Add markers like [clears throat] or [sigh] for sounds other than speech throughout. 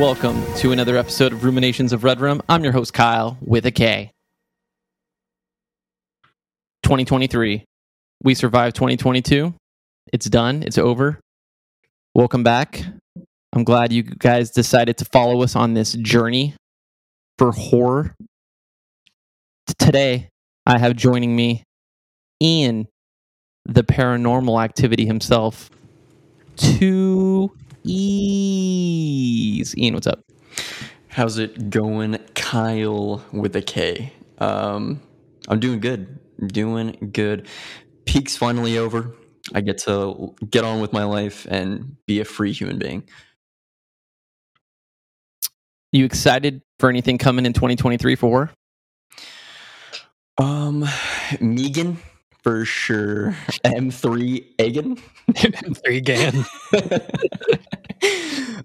welcome to another episode of Ruminations of Red Room. I'm your host, Kyle, with a K. 2023. We survived 2022. It's done, it's over. Welcome back. I'm glad you guys decided to follow us on this journey for horror. Today, I have joining me Ian, the paranormal activity himself. Two Ease. Ian, what's up? How's it going, Kyle with a K? Um, I'm doing good. Doing good. Peak's finally over. I get to get on with my life and be a free human being. You excited for anything coming in 2023 for? Um, Megan for sure. M3 Egan. [laughs] Three again. [laughs]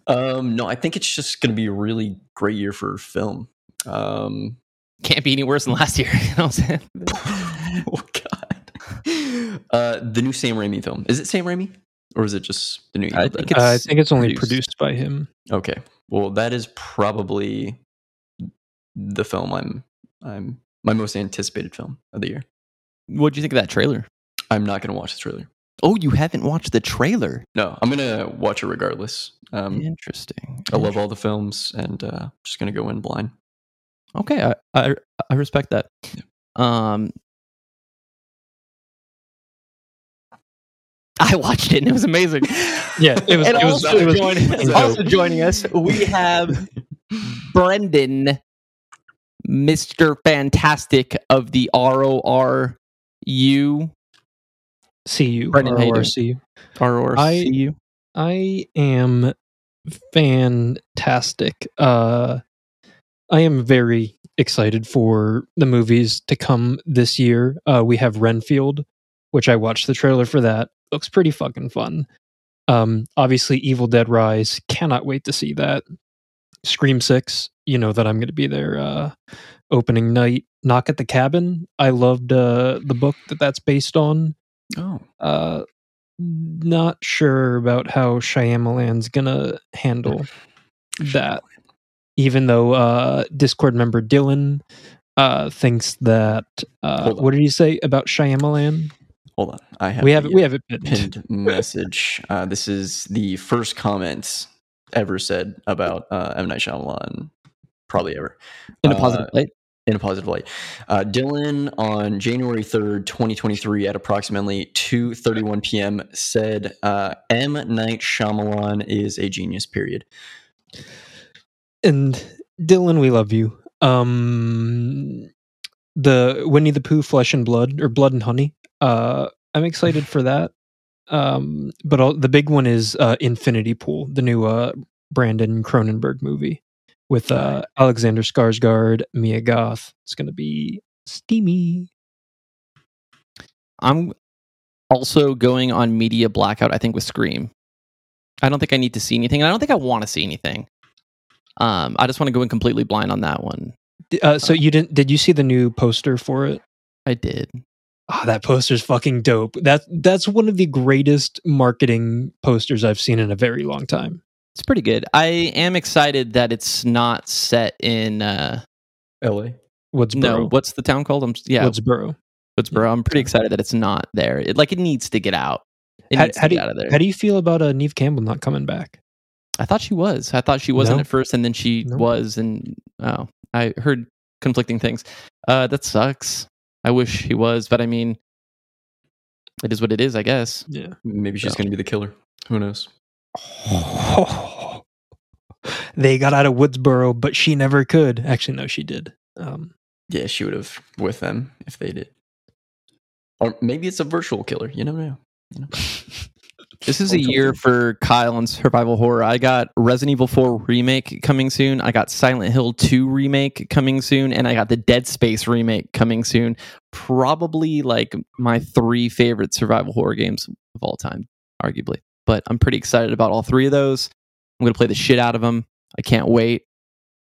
um, no, I think it's just going to be a really great year for film. Um, Can't be any worse than last year. [laughs] You know what I'm saying? oh God. Uh, the new Sam Raimi film is it Sam Raimi or is it just the new? I think Dead? it's Uh, I think it's only produced. produced by him. Okay. Well, that is probably the film I'm I'm my most anticipated film of the year. What'd you think of that trailer? I'm not going to watch the trailer. Oh, you haven't watched the trailer. No, I'm going to watch it regardless. Um, Interesting. I love all the films and uh, just going to go in blind. Okay, I, I I respect that. Um, I watched it and it was amazing. Yeah, it was. and it was, also, it was joining, [laughs] fucking also joining us, we have Brendan, Mister Fantastic of the RORU. See you. Brendan, how you doing? RORC. RORCU. I am fantastic. Uh, I am very excited for the movies to come this year. Uh, we have Renfield, which I watched the trailer for that. Looks pretty fucking fun. Um, obviously, Evil Dead Rise. Cannot wait to see that. Scream Six. You know that I'm going to be there. Uh, opening night. Knock at the Cabin. I loved uh, the book that that's based on. Oh, Uh, not sure about how Shyamalan's gonna handle that. Even though uh, Discord member Dylan uh, thinks that uh, what did he say about Shyamalan? hold on. I have we have it. We have it pinned. pinned message. Uh, this is the first comment ever said about uh, M Night Shyamalan, probably ever. in a Uh, positive light. in a positive light. Uh, Dylan on January 3rd, 2023 at approximately 2.31 p.m. said, uh, M. Night Shyamalan is a genius, period. And Dylan, we love you. Um, the Winnie the Pooh Flesh and Blood or Blood and Honey. Uh, I'm excited for that. Um, but all, the big one is uh, Infinity Pool, the new uh, Brandon Cronenberg movie with uh, Alexander Skarsgård, Mia Goth. It's going to be steamy. I'm also going on media blackout. I think with Scream. I don't think I need to see anything, and I don't think I want to see anything. Um, I just want to go in completely blind on that one. Uh, so you didn't? Did you see the new poster for it? I did. Oh, that poster's fucking dope. That that's one of the greatest marketing posters I've seen in a very long time. It's pretty good. I am excited that it's not set in. Uh, L.A. Woodsboro. no, what's the town called? I'm yeah, Woodsboro. Woodsboro. I'm pretty excited that it's not there. It, like it needs to get out. It How, needs how to do get you, out of there. how do you feel about uh, Neve Campbell not coming back? I thought she was. I thought she wasn't No? at first, and then she No. was, and oh, I heard conflicting things. Uh, that sucks. I wish he was, but I mean, it is what it is, I guess. Yeah. Maybe she's Yeah. going to be the killer. Who knows? [laughs] they got out of Woodsboro, but she never could. Actually, no, she did. Um, Yeah, she would have with them if they did. Or maybe it's a virtual killer. You never know. [laughs] This is a year for Kyle and survival horror. I got Resident Evil 4 remake coming soon. I got Silent Hill 2 remake coming soon, and I got the Dead Space remake coming soon. Probably like my three favorite survival horror games of all time, arguably. But I'm pretty excited about all three of those. I'm going to play the shit out of them. I can't wait.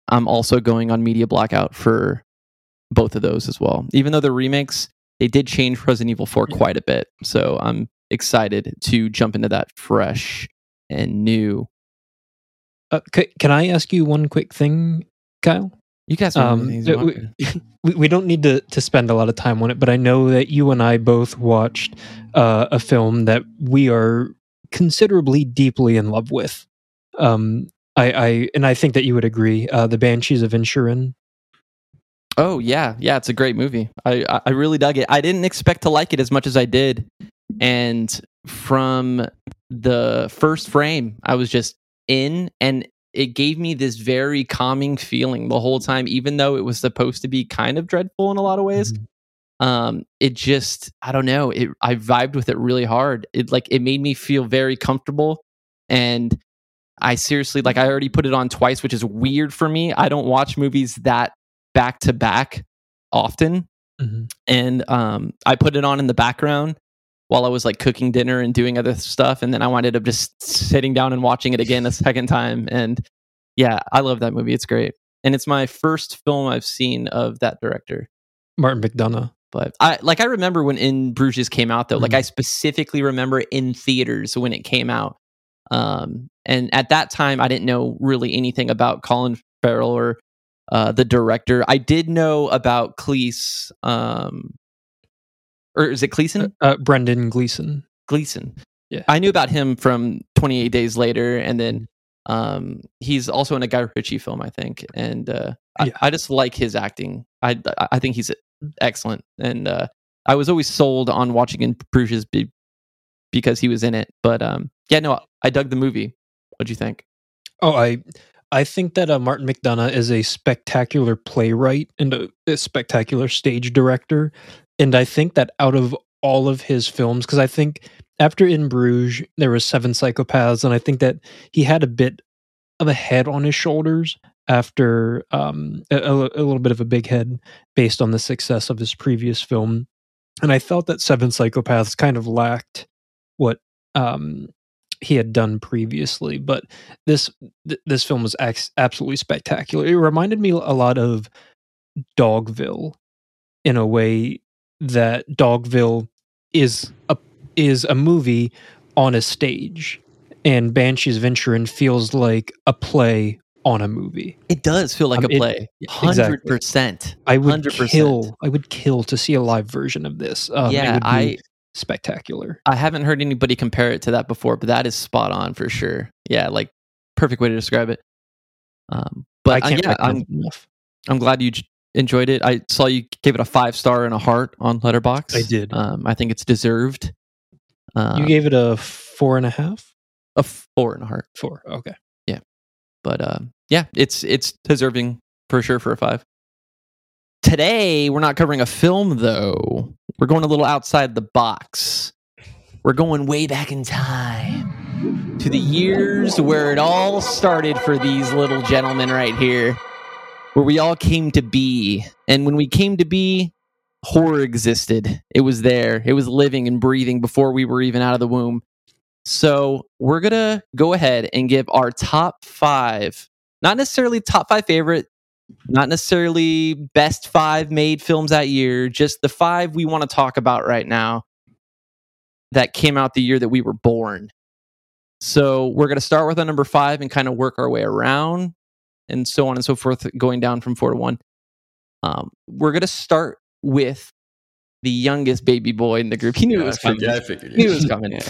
I'm also going on media blackout for both of those as well. Even though the remakes, they did change Resident Evil 4 quite a bit. So I'm excited to jump into that fresh and new. Uh, c- can I ask you one quick thing, Kyle? You guys Um, we, we, we don't need to, to spend a lot of time on it, but I know that you and I both watched uh, a film that we are considerably deeply in love with. Um, I, I and I think that you would agree. Uh, the Banshees of Inisherin. Oh yeah, yeah, it's a great movie. I I- I really dug it. I didn't expect to like it as much as I did, and from the first frame, I was just in, and it gave me this very calming feeling the whole time, even though it was supposed to be kind of dreadful in a lot of ways. Um, it just I don't know. It I vibed with it really hard. It like it made me feel very comfortable, and I seriously like I already put it on twice, which is weird for me. I don't watch movies that back to back often Mhm. and um, I put it on in the background while I was like cooking dinner and doing other stuff, and then I wound up just sitting down and watching it again a second time. And yeah, I love that movie. It's great, and it's my first film I've seen of that director. Martin McDonagh. But I like I remember when In Bruges came out though. Like Mhm. I specifically remember in theaters when it came out. Um, and at that time, I didn't know really anything about Colin Farrell or uh, the director. I did know about Cleese, um, or is it Cleason? Uh, Brendan Gleeson. Gleason. Yeah. I knew about him from 28 Days Later, and then um, he's also in a Guy Ritchie film, I think. And uh, Yeah. I, I just like his acting. I I think he's excellent, and uh, I was always sold on watching in Bruges be, because he was in it. But um, yeah, no, I dug the movie. What'd you think? Oh, I I think that uh, Martin McDonagh is a spectacular playwright and a, a spectacular stage director, and I think that out of all of his films, because I think after In Bruges there was Seven Psychopaths, and I think that he had a bit of a head on his shoulders after um, a, a little bit of a big head based on the success of his previous film, and I felt that Seven Psychopaths kind of lacked what um, he had done previously, but this th- this film was absolutely spectacular. It reminded me a lot of Dogville in a way that Dogville is a is a movie on a stage, and Banshees Inisherin feels like a play on a movie. It does feel like Um, a play, hundred percent. I would 100%. kill. I would kill to see a live version of this. Um, it yeah, would be I spectacular. I haven't heard anybody compare it to that before, but that is spot on for sure. Yeah, like perfect way to describe it. Um, but I uh, can't yeah, recommend I'm enough. I'm glad you j- enjoyed it. I saw you gave it a five star and a heart on Letterboxd. I did. Um, I think it's deserved. Uh, you gave it a four and a half. a four and a heart, Four. Okay. But um, yeah, it's it's deserving for sure for a five. Today we're not covering a film though. We're going a little outside the box. We're going way back in time to the years where it all started for these little gentlemen right here, where we all came to be. And when we came to be, horror existed. It was there. It was living and breathing before we were even out of the womb. So we're going to go ahead and give our top five, not necessarily top five favorite, not necessarily best five made films that year, just the five we want to talk about right now that came out the year that we were born. So we're going to start with a number five and kind of work our way around and so on and so forth, going down from four to one. Um, we're going to start with the youngest baby boy in the group. He knew it was coming. Yeah, I figured. He knew it was coming. [laughs]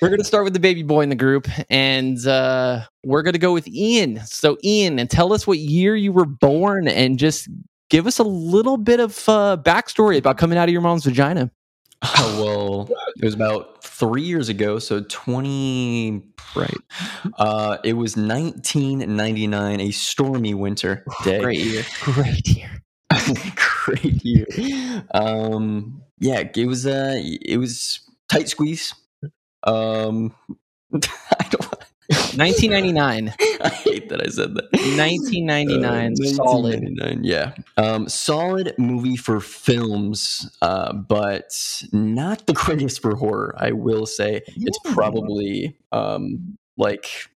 We're going to start with the baby boy in the group, and uh, we're going to go with Ian. So, Ian, and tell us what year you were born, and just give us a little bit of uh, backstory about coming out of your mom's vagina. Oh, well, it was about three years ago, so 20. Right. Uh, it was 1999, a stormy winter day. Great year. Great year. [laughs] Great year. Um, yeah, it was uh, it was tight squeeze. Um, [laughs] I don't. [laughs] 1999. I hate that I said that. 1999, Uh, solid. 1999, Yeah. Um, solid movie for films, uh, but not the greatest for horror. I will say it's probably um, like,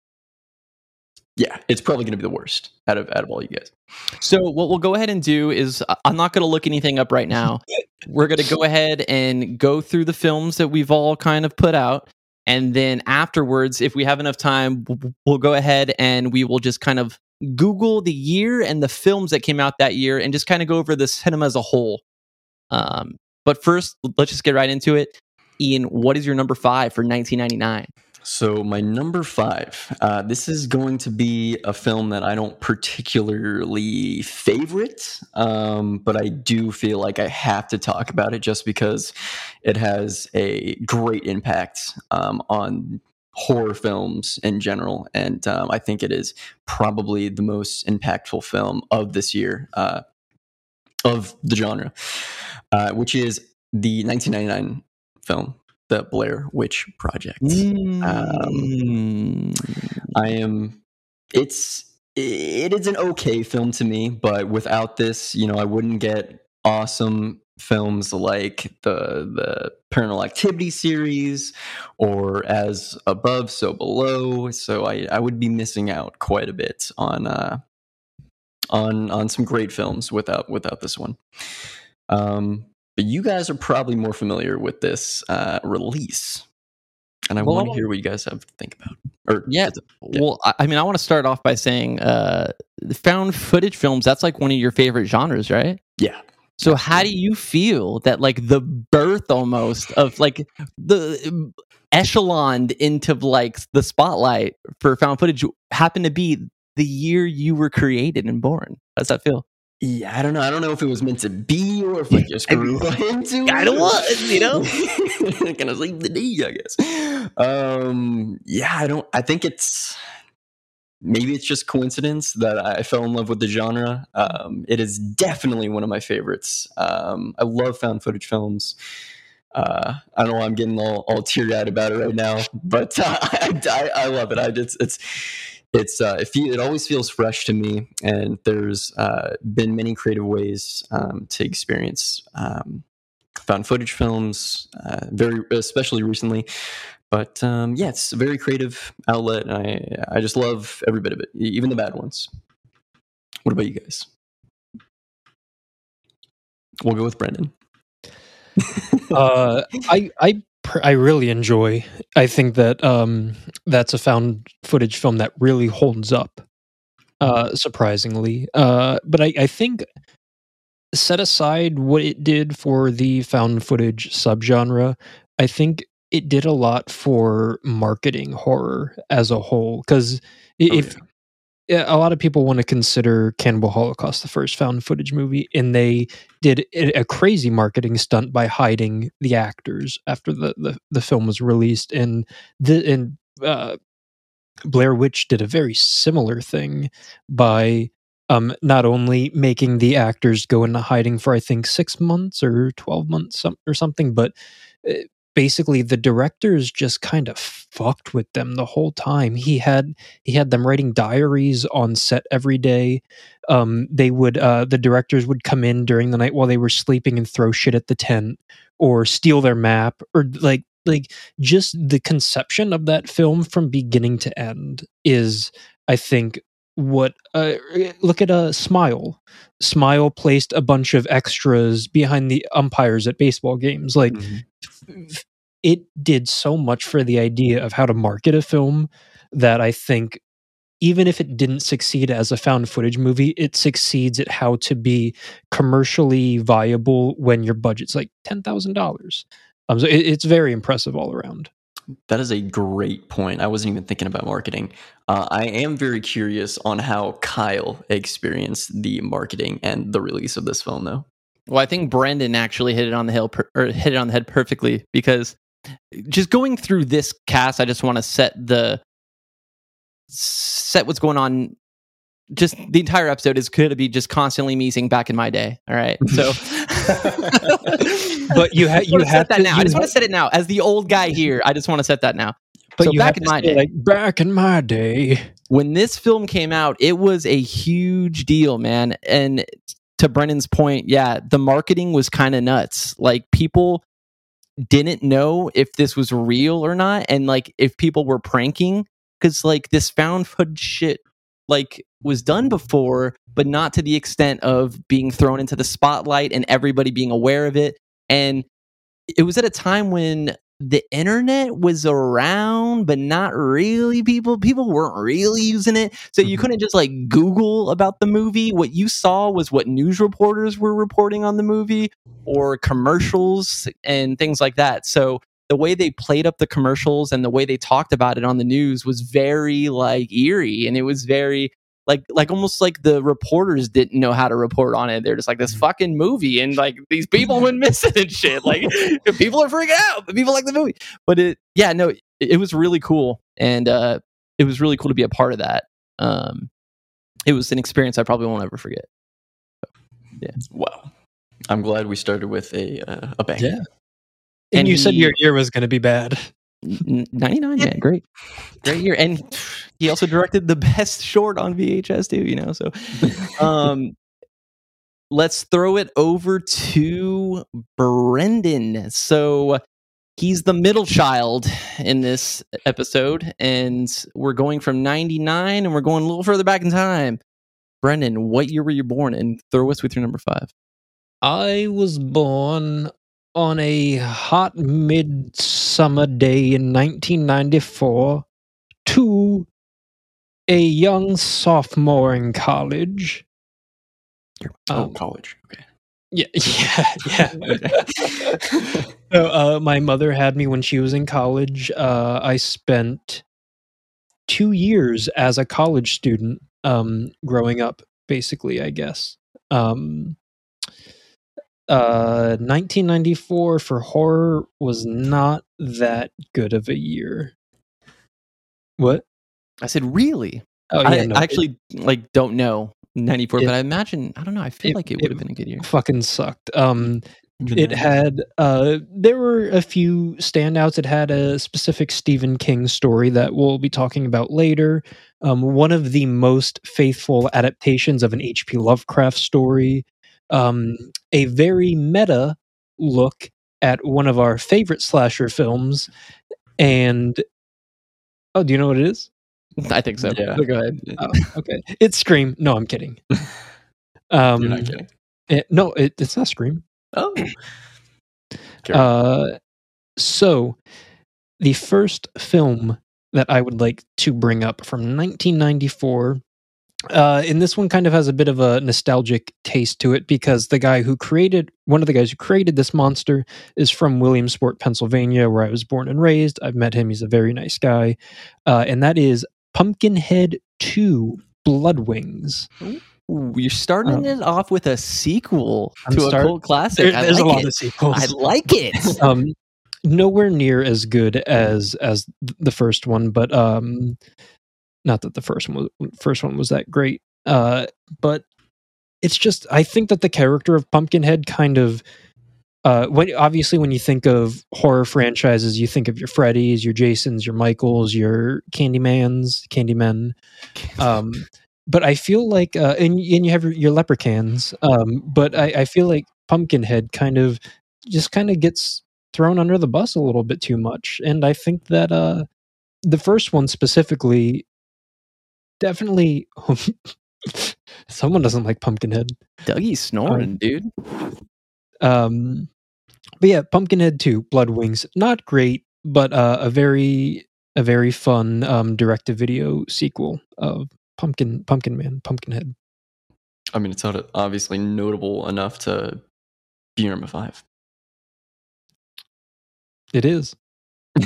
yeah, it's probably going to be the worst out of out of all you guys. So what we'll go ahead and do is I- I'm not going to look anything up right now. We're going to go ahead and go through the films that we've all kind of put out and then afterwards if we have enough time we'll go ahead and we will just kind of google the year and the films that came out that year and just kind of go over the cinema as a whole. Um, but first let's just get right into it. Ian, what is your number 5 for 1999? So my number five, uh, this is going to be a film that I don't particularly favorite, um, but I do feel like I have to talk about it just because it has a great impact um, on horror films in general, and um, I think it is probably the most impactful film of this year uh, of the genre, uh, which is the 1999 film, The Blair Witch Project. Mm. I am. It's it is an okay film to me, but without this, you know, I wouldn't get awesome films like the the Paranormal Activity series or As Above, So Below. So I I would be missing out quite a bit on uh on on some great films without without this one. Um, but you guys are probably more familiar with this uh, release, and I Well, want to hear what you guys have to think about. Or Yeah. Yeah. Well, I, mean, I want to start off by saying, uh, found footage films. That's like one of your favorite genres, right? yeah. So, how do you feel that like the birth almost of like the echeloned into like the spotlight for found footage happened to be the year you were created and born? How does that feel? Yeah, I don't know. I don't know if it was meant to be or if [laughs] I just grew into [laughs] it. Kinda was, you know? kind of like the D, I guess. Um, yeah, I don't. I think it's maybe it's just coincidence that I fell in love with the genre. Um, it is definitely one of my favorites. Um, I love found footage films. Uh, I don't know. why I'm getting all, all teary eyed about it right now, but [laughs] uh, I, I, I love it. I it's it's it's uh, it, it always feels fresh to me, and there's uh, been many creative ways um, to experience um, found footage films, uh, very especially recently. But um, yeah, it's a very creative outlet. And I I just love every bit of it, even the bad ones. What about you guys? We'll go with Brendan. uh, I I I really enjoy. I think that um, that's a found footage film that really holds up, uh, surprisingly. Uh, but I, I think set aside what it did for the found footage subgenre, I think it did a lot for marketing horror as a whole. Because if yeah, a lot of people want to consider Cannibal Holocaust the first found footage movie, and they did a crazy marketing stunt by hiding the actors after the, the, the film was released. And the and uh, Blair Witch did a very similar thing by um, not only making the actors go into hiding for I think six months or twelve months or something, but uh, basically the directors just kind of fucked with them the whole time. He had he had them writing diaries on set every day. Um, they would uh, the directors would come in during the night while they were sleeping and throw shit at the tent or steal their map or like like just the conception of that film from beginning to end is I think what uh, look at a uh, smile smile placed a bunch of extras behind the umpires at baseball games like f- it did so much for the idea of how to market a film that I think even if it didn't succeed as a found footage movie, it succeeds at how to be commercially viable when your budget's like ten thousand dollars. Um, so it, it's very impressive all around. That is a great point. I wasn't even thinking about marketing. Uh, I am very curious on how Kyle experienced the marketing and the release of this film, though. Well, I think Brendan actually hit it on the hill per, or hit it on the head perfectly because just going through this cast, I just want to set the set what's going on just the entire episode is going to be just constantly me saying back in my day. All right. So, [laughs] [laughs] But you you set had that to, now. I just want to set it now. As the old guy here, I just want to set that now. but so back in my day. like back in my day. when this film came out, it was a huge deal, man. And to Brendan's point, yeah, the marketing was kind of nuts. Like people didn't know if this was real or not, and like if people were pranking, because like this found footage shit like was done before, but not to the extent of being thrown into the spotlight and everybody being aware of it. And it was at a time when the internet was around but not really people people weren't really using it so you Mhm. couldn't just like google about the movie what you saw was what news reporters were reporting on the movie or commercials and things like that so the way they played up the commercials and the way they talked about it on the news was very like eerie and it was very like like almost like the reporters didn't know how to report on it. They're just like this fucking movie and like these people went [laughs] missing and shit. Like [laughs] people are freaking out, but people like the movie. But it yeah, no, it, it was really cool. And uh it was really cool to be a part of that. Um it was an experience I probably won't ever forget. Yeah. Wow. I'm glad we started with a uh, a bang. Yeah. And, And you said your year was going to be bad. N- 99 man great. Great year and he also directed the [laughs] best short on V/H/S/2 you know so um let's throw it over to brendan. So he's the middle child in this episode and we're going from 99 and we're going a little further back in time. Brendan what year were you born? And throw us with your number five. I was born on a hot midsummer day in 1994 to a young sophomore in college. Oh, Um, college. Okay. yeah, [laughs] yeah, yeah. [laughs] so, uh, my mother had me when she was in college. Uh, I spent two years as a college student um, growing up, basically, I guess. Um, uh, 1994 for horror was not that good of a year. What? i said really Oh, I, no, I it actually like don't know 94 It- but i imagine i don't know i feel it- like it it would have been a good year fucking sucked. Um, it had uh there were a few standouts it had a specific stephen king story that we'll be talking about later um, one of the most faithful adaptations of an hp lovecraft story um, a very meta look at one of our favorite slasher films and oh do you know what it is I think so. Yeah. But Go ahead. oh, okay it's scream no i'm kidding um You're not kidding. it- no it, it's not scream Oh. Carry [clears throat] on. Uh, so the first film that I would like to bring up from 1994. Uh, and this one kind of has a bit of a nostalgic taste to it because the guy who created one of the guys who created this monster is from Williamsport, Pennsylvania, where I was born and raised. I've met him; he's a very nice guy, uh, and that is Pumpkinhead Two: Blood Wings. Ooh, you're starting Um, it off with a sequel I'm to start- a cult classic. There- I there's like a lot it. of sequels. I like it. [laughs] um nowhere near as good as as the first one but um not that the first one was, first one was that great uh but it's just i think that the character of pumpkinhead kind of uh when obviously when you think of horror franchises you think of your freddys your jasons your michaels your candymans candymen um but i feel like uh and, and you have your, your leprechauns um but I, I feel like pumpkinhead kind of just kind of gets thrown under the bus a little bit too much and i think that uh the first one specifically definitely [laughs] someone doesn't like pumpkinhead Dougie's snoring, dude. um but yeah pumpkinhead 2 blood wings not great but uh, a very a very fun um direct to video sequel of pumpkin pumpkin man pumpkinhead I mean, it's not obviously notable enough to be number five. it is [laughs]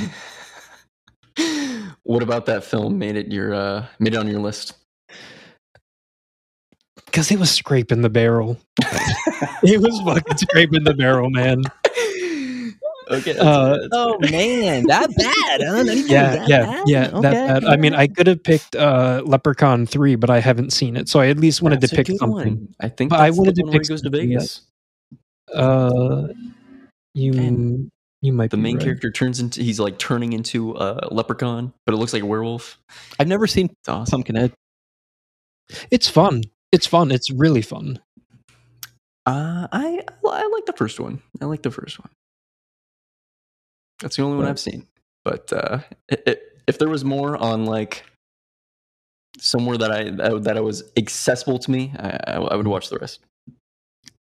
what about that film made it your uh, made it on your list? because it was scraping the barrel [laughs] [laughs] it was fucking scraping the barrel man Okay. that's- Uh, that's- Oh man, that bad? Huh? Yeah, that yeah, bad? yeah. Okay. That bad. I mean, I could have picked uh, Leprechaun three, but I haven't seen it, so I at least wanted that's to pick something. one. I think But I that's the wanted to one where pick he goes to something that- Vegas. Uh, you Man. You might The be main right. character turns into he's like turning into a leprechaun, but it looks like a werewolf. I've never seen It's awesome. Pumpkinhead. It's fun. It's fun. It's really fun. Uh, I I like the first one. I like the first one. That's the only one I've seen. But uh, i i if there was more on like somewhere that I that I was accessible to me, I, I, I would watch the rest.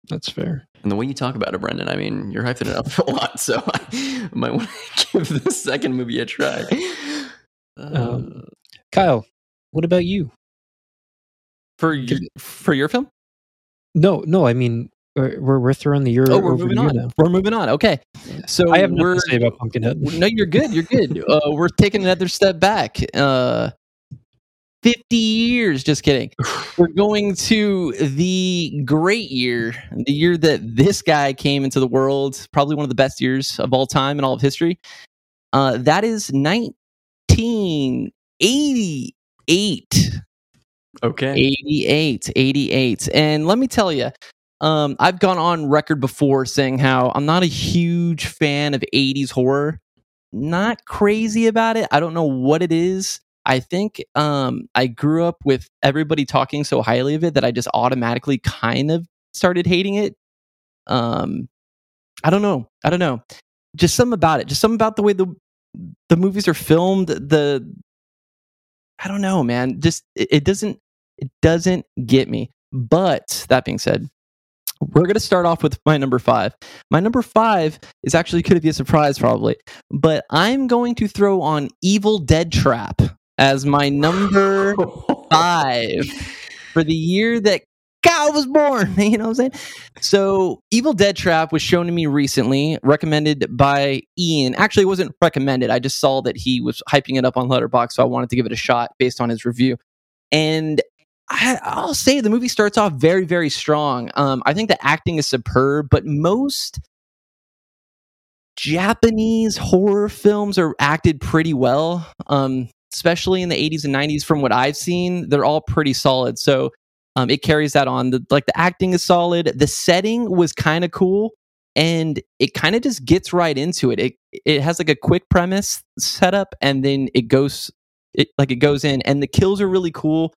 That's fair. And the way you talk about it, Brendan, I mean, you're hyping it up [laughs] a lot, so I might want to [laughs] give the second movie a try. [laughs] Um, Kyle, what about you? For your, for your film? No, no. I mean, we're we're, we're throwing the year. Oh, we're over to moving on. now. We're moving on. Okay. So I have nothing we're to say about Pumpkinhead. no, you're good. You're good. Uh, we're taking another step back. Uh, Fifty years. Just kidding. [sighs] We're going to the great year, the year that this guy came into the world. Probably one of the best years of all time in all of history. Uh, that is 1988. okay. 88 88 and let me tell you um, i've gone on record before saying how i'm not a huge fan of 80s horror not crazy about it i don't know what it is i think um, i grew up with everybody talking so highly of it that i just automatically kind of started hating it um, i don't know i don't know just something about it just something about the way the the movies are filmed the I don't know, man. Just it, it doesn't it doesn't get me. But that being said, we're going to start off with my number five. My number five is actually going to be a surprise, probably, but I'm going to throw on Evil Dead Trap as my number five for the year that Kyle was born. [laughs] You know what I'm saying? So, Evil Dead Trap was shown to me recently, recommended by Ian. Actually, it wasn't recommended. I just saw that he was hyping it up on Letterboxd, so I wanted to give it a shot based on his review. And I, I'll say the movie starts off very, very strong. Um, I think the acting is superb, but most Japanese horror films are acted pretty well, um, especially in the 80s and 90s. From what I've seen, they're all pretty solid. So um, it carries that on. The, like the acting is solid. The setting was kind of cool, and it kind of just gets right into it. It it has like a quick premise setup, and then it goes it like it goes in, and the kills are really cool.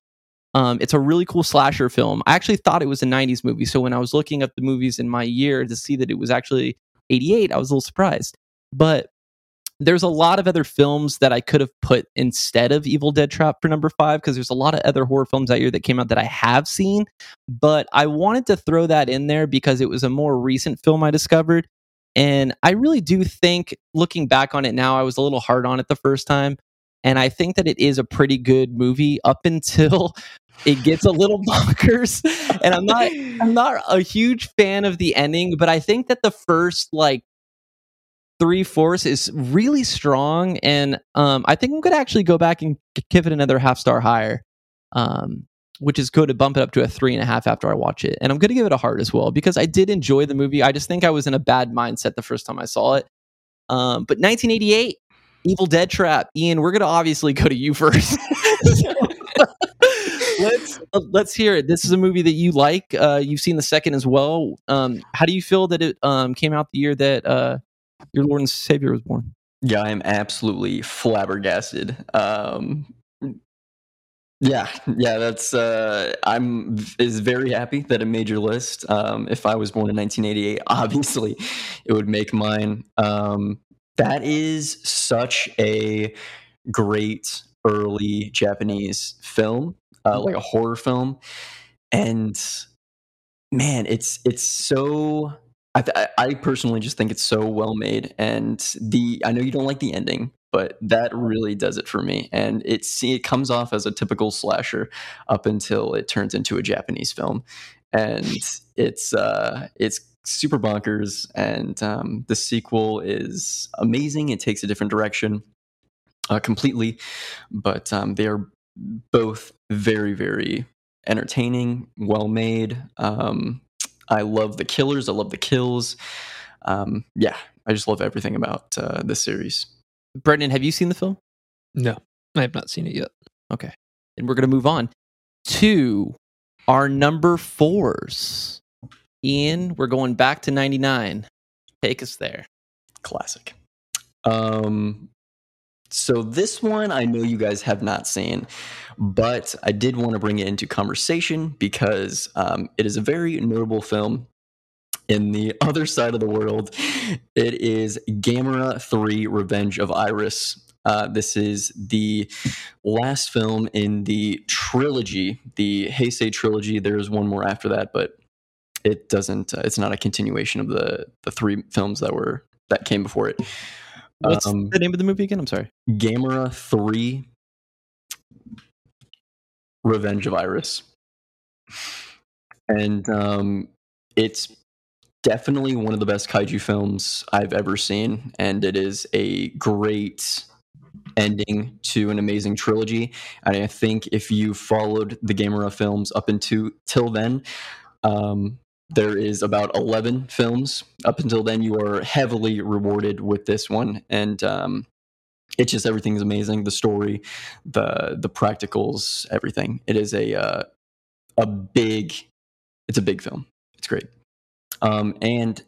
Um, it's a really cool slasher film. I actually thought it was a 90s movie. So when I was looking up the movies in my year to see that it was actually 88, I was a little surprised. But there's a lot of other films that I could have put instead of Evil Dead Trap for number five because there's a lot of other horror films that year that came out that I have seen. But I wanted to throw that in there because it was a more recent film I discovered. And I really do think, looking back on it now, I was a little hard on it the first time. And I think that it is a pretty good movie up [laughs] until it gets a little [laughs] bonkers. And I'm not I'm not a huge fan of the ending, but I think that the first like three fourths is really strong, and um, I think I'm gonna actually go back and give it another half star higher, um, which is good to bump it up to a three and a half after I watch it. And I'm gonna give it a heart as well because I did enjoy the movie. I just think I was in a bad mindset the first time I saw it. Um, but 1988, Evil Dead Trap, Ian, we're gonna obviously [laughs] go to you first. [laughs] let's uh, let's hear it. This is a movie that you like. Uh, you've seen the second as well. Um, how do you feel that it um, came out the year that uh, your Lord and Savior was born? Yeah, I'm absolutely flabbergasted. Um, yeah, yeah, that's. Uh, I'm is very happy that it made your list. Um, if I was born in 1988, [laughs] obviously, it would make mine. Um, that is such a great early Japanese film, uh, like a horror film, and man, it's it's so. I, th- I- personally just think it's so well made, and the I know you don't like the ending, but that really does it for me. And it it comes off as a typical slasher up until it turns into a Japanese film, and it's uh, it's super bonkers. And um, the sequel is amazing. It takes a different direction uh, completely, but um, they are both very very entertaining, well made. Um, I love the killers. I love the kills. Um, yeah, I just love everything about uh, this series. Brendan, have you seen the film? No, I have not seen it yet. Okay. And we're going to move on to our number fours. Ian, we're going back to 99. Take us there. Classic. Um, so this one I know you guys have not seen, but I did want to bring it into conversation because um, it is a very notable film. In the [laughs] other side of the world, it is Gamera 3 Revenge of Iris. Uh, this is the last film in the trilogy, the Heisei trilogy. There's one more after that, but it doesn't. Uh, it's not a continuation of the the three films that were that came before it. What's Um, the name of the movie again? I'm sorry. Gamera 3 Revenge of Iris. And um, it's definitely one of the best kaiju films I've ever seen. And it is a great ending to an amazing trilogy. And I think if you followed the Gamera films up into till then, um, there is about 11 films up until then. You are heavily rewarded with this one and um, it's just everything's amazing. The story the the practicals everything. It is a uh, a big it's a big film. It's great. Um, and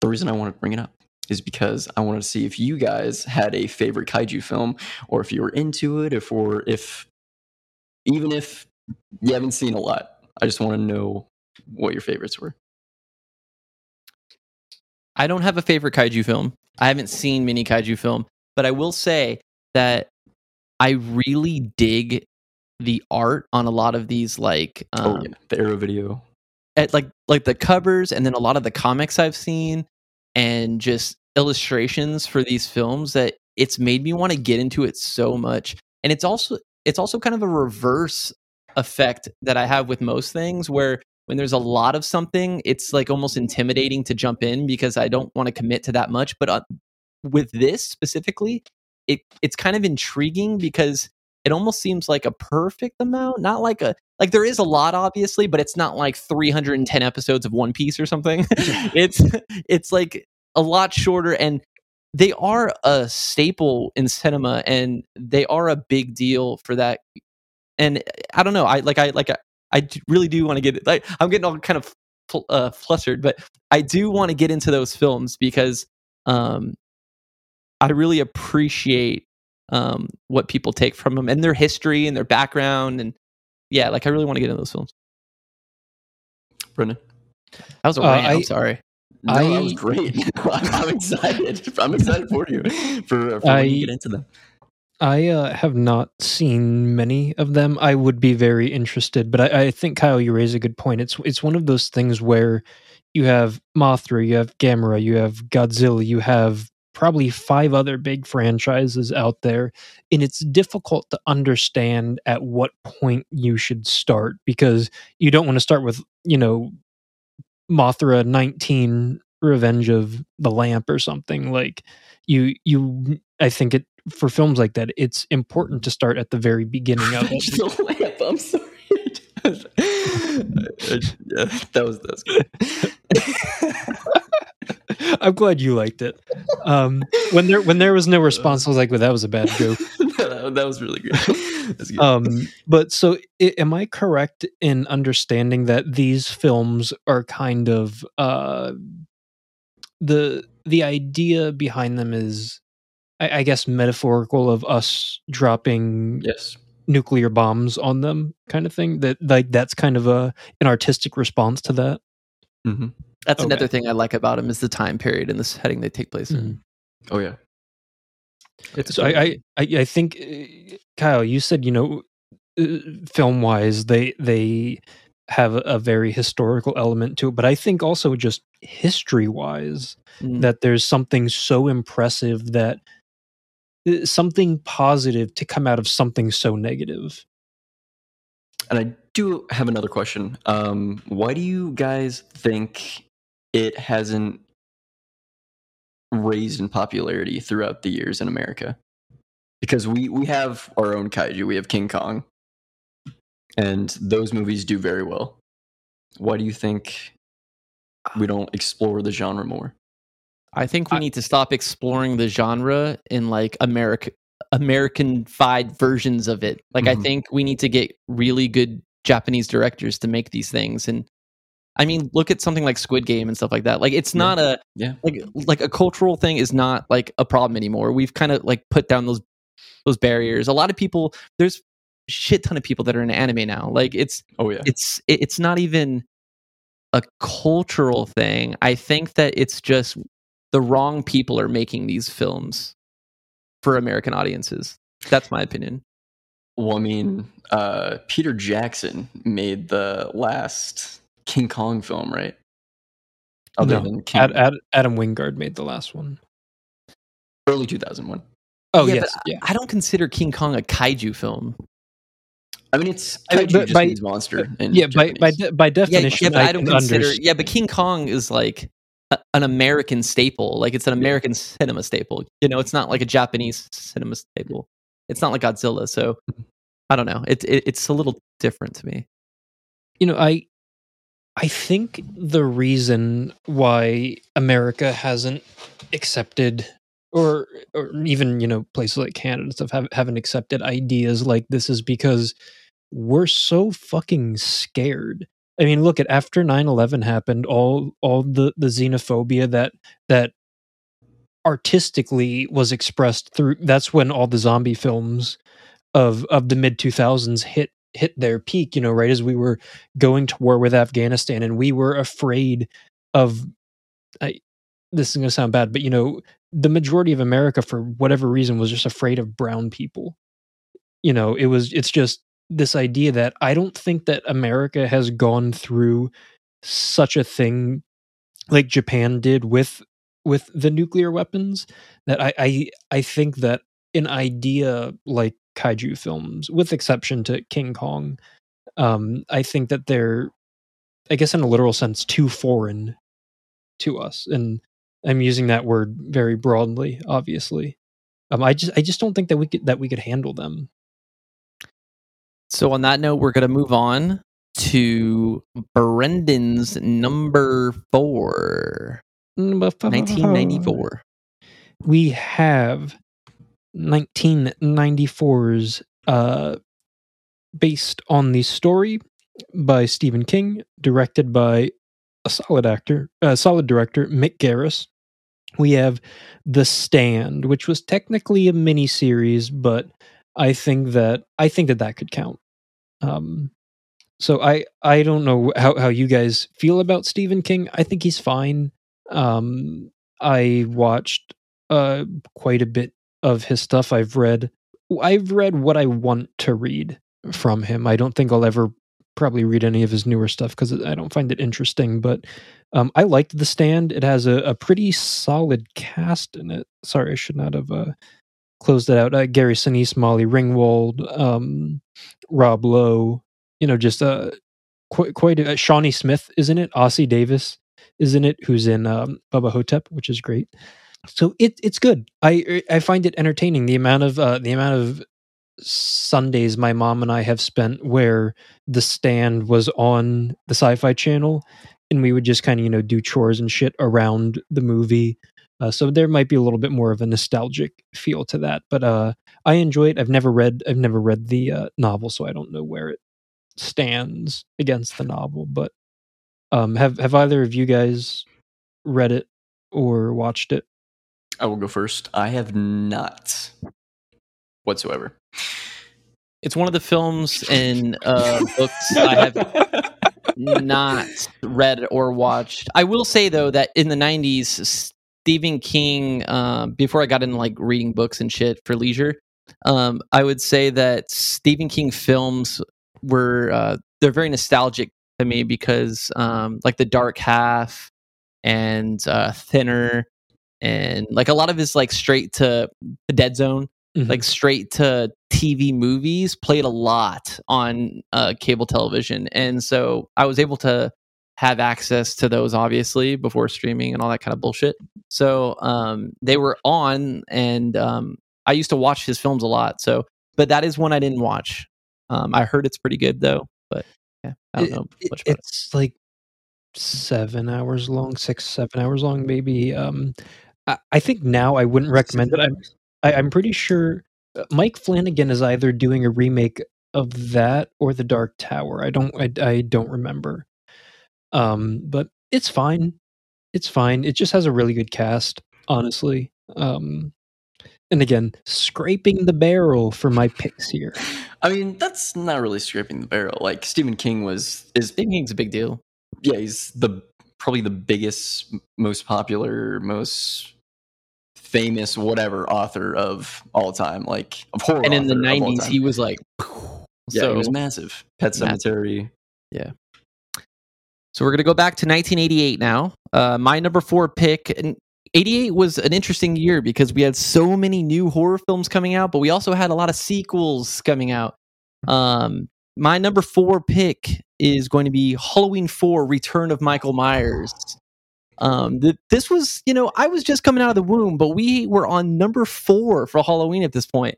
the reason i wanted to bring it up is because i wanted to see if you guys had a favorite kaiju film or if you were into it if or if even if you haven't seen a lot. I just want to know what your favorites were I don't have a favorite kaiju film. I haven't seen many kaiju film, but I will say that I really dig the art on a lot of these like um, oh yeah the arrow video at like like the covers and then a lot of the comics I've seen and just illustrations for these films that it's made me want to get into it so much. And it's also it's also kind of a reverse effect that I have with most things where when there's a lot of something, it's like almost intimidating to jump in because I don't want to commit to that much. But uh, with this specifically, it it's kind of intriguing because it almost seems like a perfect amount, not like a like there is a lot obviously, but it's not like 310 episodes of One Piece or something. [laughs] [laughs] it's it's like a lot shorter and they are a staple in cinema and they are a big deal for that and i don't know i like i like i, I d- really do want to get like i'm getting all kind of fl- uh, flustered but i do want to get into those films because um i really appreciate um what people take from them and their history and their background and yeah like i really want to get into those films brendan that was a Uh, rant, i'm sorry no, that was I- great. I'm, [laughs] I'm excited. I'm excited for you for, for when I- you get into them. I uh, have not seen many of them. I would be very interested, but I, I think Kyle, you raise a good point. It's it's one of those things where you have Mothra, you have Gamera, you have Godzilla, you have probably five other big franchises out there, and it's difficult to understand at what point you should start because you don't want to start with you know Mothra 19 Revenge of the Lamp or something like you you I think it for films like that it's important to start at the very beginning of [laughs] it. I'm sorry. [laughs] yeah, [laughs] that was that's good. I'm glad you liked it. Um, when there when there was no response, I was like, "Well, that was a bad joke." that, that was really good. Good. Um, but so, i am I correct in understanding that these films are kind of uh, the the idea behind them is, I, I guess, metaphorical of us dropping yes. nuclear bombs on them, kind of thing. That like that's kind of a an artistic response to that. hmm that's Okay. another thing i like about them is the time period and the setting they take place in Mhm. Oh yeah. it's So I, I, I I think uh, Kyle, you said you know, uh, film wise, they they have a, a very historical element to it, but I think also just history wise, Mm. that there's something so impressive that something positive to come out of something so negative. And I do have another question. Um, why do you guys think it hasn't raised in popularity throughout the years in America? Because we we have our own kaiju. We have King Kong, and those movies do very well. Why do you think we don't explore the genre more? I think we I- need to stop exploring the genre in like America American-fied versions of it. Like I Mhm. think we need to get really good Japanese directors to make these things and I mean, look at something like Squid Game and stuff like that. Like it's Yeah. not a Yeah. like like a cultural thing is not like a problem anymore. We've kind of like put down those those barriers. A lot of people there's shit ton of people that are in anime now. Like it's Oh yeah. it's it- it's not even a cultural thing. I think that it's just the wrong people are making these films for American audiences. That's my opinion. Well, I mean, uh, Peter Jackson made the last King Kong film, right? Other No, than King, Ad, Ad, Adam Wingard made the last one. early 2001. Oh Yeah, yes, but yeah. I don't consider King Kong a kaiju film. I mean, it's I mean, kaiju but just by- means monster. In Yeah, by by de- by definition, yeah, but I, don't can consider. understand. Yeah, but King Kong is like a, an American staple. Like it's an American cinema staple. You know, it's not like a Japanese cinema staple. It's not like Godzilla. So I don't know. It, it it's a little different to me. you know i i think the reason why america hasn't accepted or or even you know places like canada and stuff have, haven't accepted ideas like this is because we're so fucking scared i mean look at after 9-11 happened all all the the xenophobia that that artistically was expressed through that's when all the zombie films of of the mid 2000s hit hit their peak you know right as we were going to war with afghanistan and we were afraid of I, this is going to sound bad but you know the majority of america for whatever reason was just afraid of brown people. You know it was it's just this idea that i don't think that america has gone through such a thing like japan did with with the nuclear weapons that i i, I think that an idea like kaiju films with exception to king kong um i think that they're i guess in a literal sense too foreign to us and i'm using that word very broadly obviously. Um i just i just don't think that we could that we could handle them So on that note, we're gonna move on to Brendan's number four. 1994. we have 1994's uh based on the story by Stephen King, directed by a solid actor, a solid director, Mick Garris. We have The Stand, which was technically a mini series, but I think that I think that that could count. Um, so I I don't know how how you guys feel about Stephen King. I think he's fine. Um, I watched uh quite a bit of his stuff. I've read I've read what I want to read from him. I don't think I'll ever probably read any of his newer stuff because I don't find it interesting. But um, I liked The Stand. It has a, a pretty solid cast in it. Sorry, I should not have uh, closed it out. Uh, Gary Sinise, Molly Ringwald, um, Rob Lowe. You know, just uh, quite quite a, Shawnee Smith isn't it. Ossie Davis is in it, who's in um, Bubba Ho-Tep, which is great. So it it's good. I I find it entertaining. The amount of uh, the amount of Sundays my mom and I have spent where the stand was on the Sci-Fi Channel, and we would just kind of you know do chores and shit around the movie. Uh, so there might be a little bit more of a nostalgic feel to that, but uh, I enjoy it. I've never read I've never read the uh, novel, so I don't know where it stands against the novel. But um, have have either of you guys read it or watched it? I will go first. I have not whatsoever. It's one of the films and uh, books I have [laughs] not read or watched. I will say though that in the '90s, Stephen King, uh, before I got into like reading books and shit for leisure, um, I would say that Stephen King films were uh, they're very nostalgic to me because um, like The Dark Half and uh, Thinner and like a lot of his like straight to the Dead Zone Mhm. like straight to TV movies played a lot on uh, cable television, and so I was able to have access to those obviously before streaming and all that kind of bullshit. So um, they were on, and um, I used to watch his films a lot. So, but that is one I didn't watch. Um, I heard it's pretty good though, but yeah, I don't It- know much about it. it's like seven hours long, six, seven hours long, maybe. Um, I, I think now I wouldn't recommend it. I'm, I, I'm pretty sure uh, Mike Flanagan is either doing a remake of that or The Dark Tower. I don't, I, I don't remember. Um, but it's fine. It's fine. It just has a really good cast, honestly. Um, and again, scraping the barrel for my picks here. [laughs] I mean, that's not really scraping the barrel. Like Stephen King was is Stephen King's a big deal. yeah, he's the probably the biggest, most popular, most famous, whatever author of all time, like of horror. And in the author of all '90s, he was like, yeah, so he was massive. Pet Massive. Cemetery. So we're going to go back to 1988 now. Uh, my number four pick. And 88 was an interesting year because we had so many new horror films coming out, but we also had a lot of sequels coming out. Um, my number four pick is going to be Halloween 4 Return of Michael Myers. Um, th- this was, you know, I was just coming out of the womb, but we were on number four for Halloween at this point.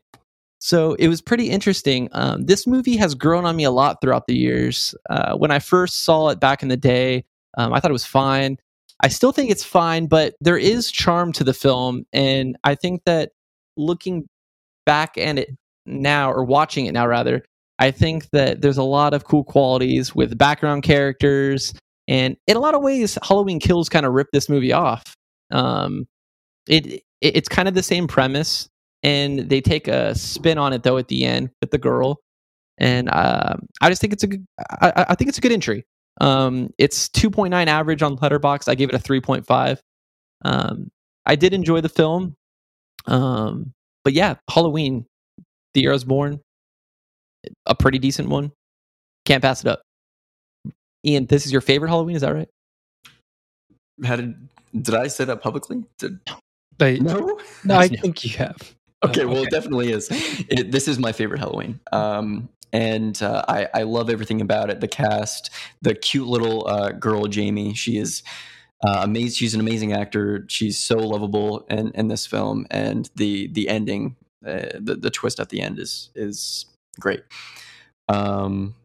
So it was pretty interesting. Um, this movie has grown on me a lot throughout the years. Uh, when I first saw it back in the day, um, I thought it was fine. I still think it's fine, but there is charm to the film. And I think that looking back at it now, or watching it now rather, I think that there's a lot of cool qualities with background characters. And in a lot of ways, Halloween Kills kind of ripped this movie off. Um, it, it it's kind of the same premise, and they take a spin on it though at the end with the girl. And uh, I just think it's a good, I, I- I think it's a good entry. Um, it's 2.9 average on Letterboxd. I gave it a 3.5. Um, I did enjoy the film. Um, but yeah, Halloween, the year I was born, a pretty decent one. Can't pass it up. Ian, this is your favorite Halloween, is that right? How did did I say that publicly? Did, I, no. no, I [laughs] think you have. Okay, Uh, well, it definitely is. It, this is my favorite Halloween. Um, and uh, I, I love everything about it. The cast, the cute little uh, girl Jamie. She is uh, amazing. She's an amazing actor. She's so lovable in, in this film, and the the ending, uh, the the twist at the end is is great. Um,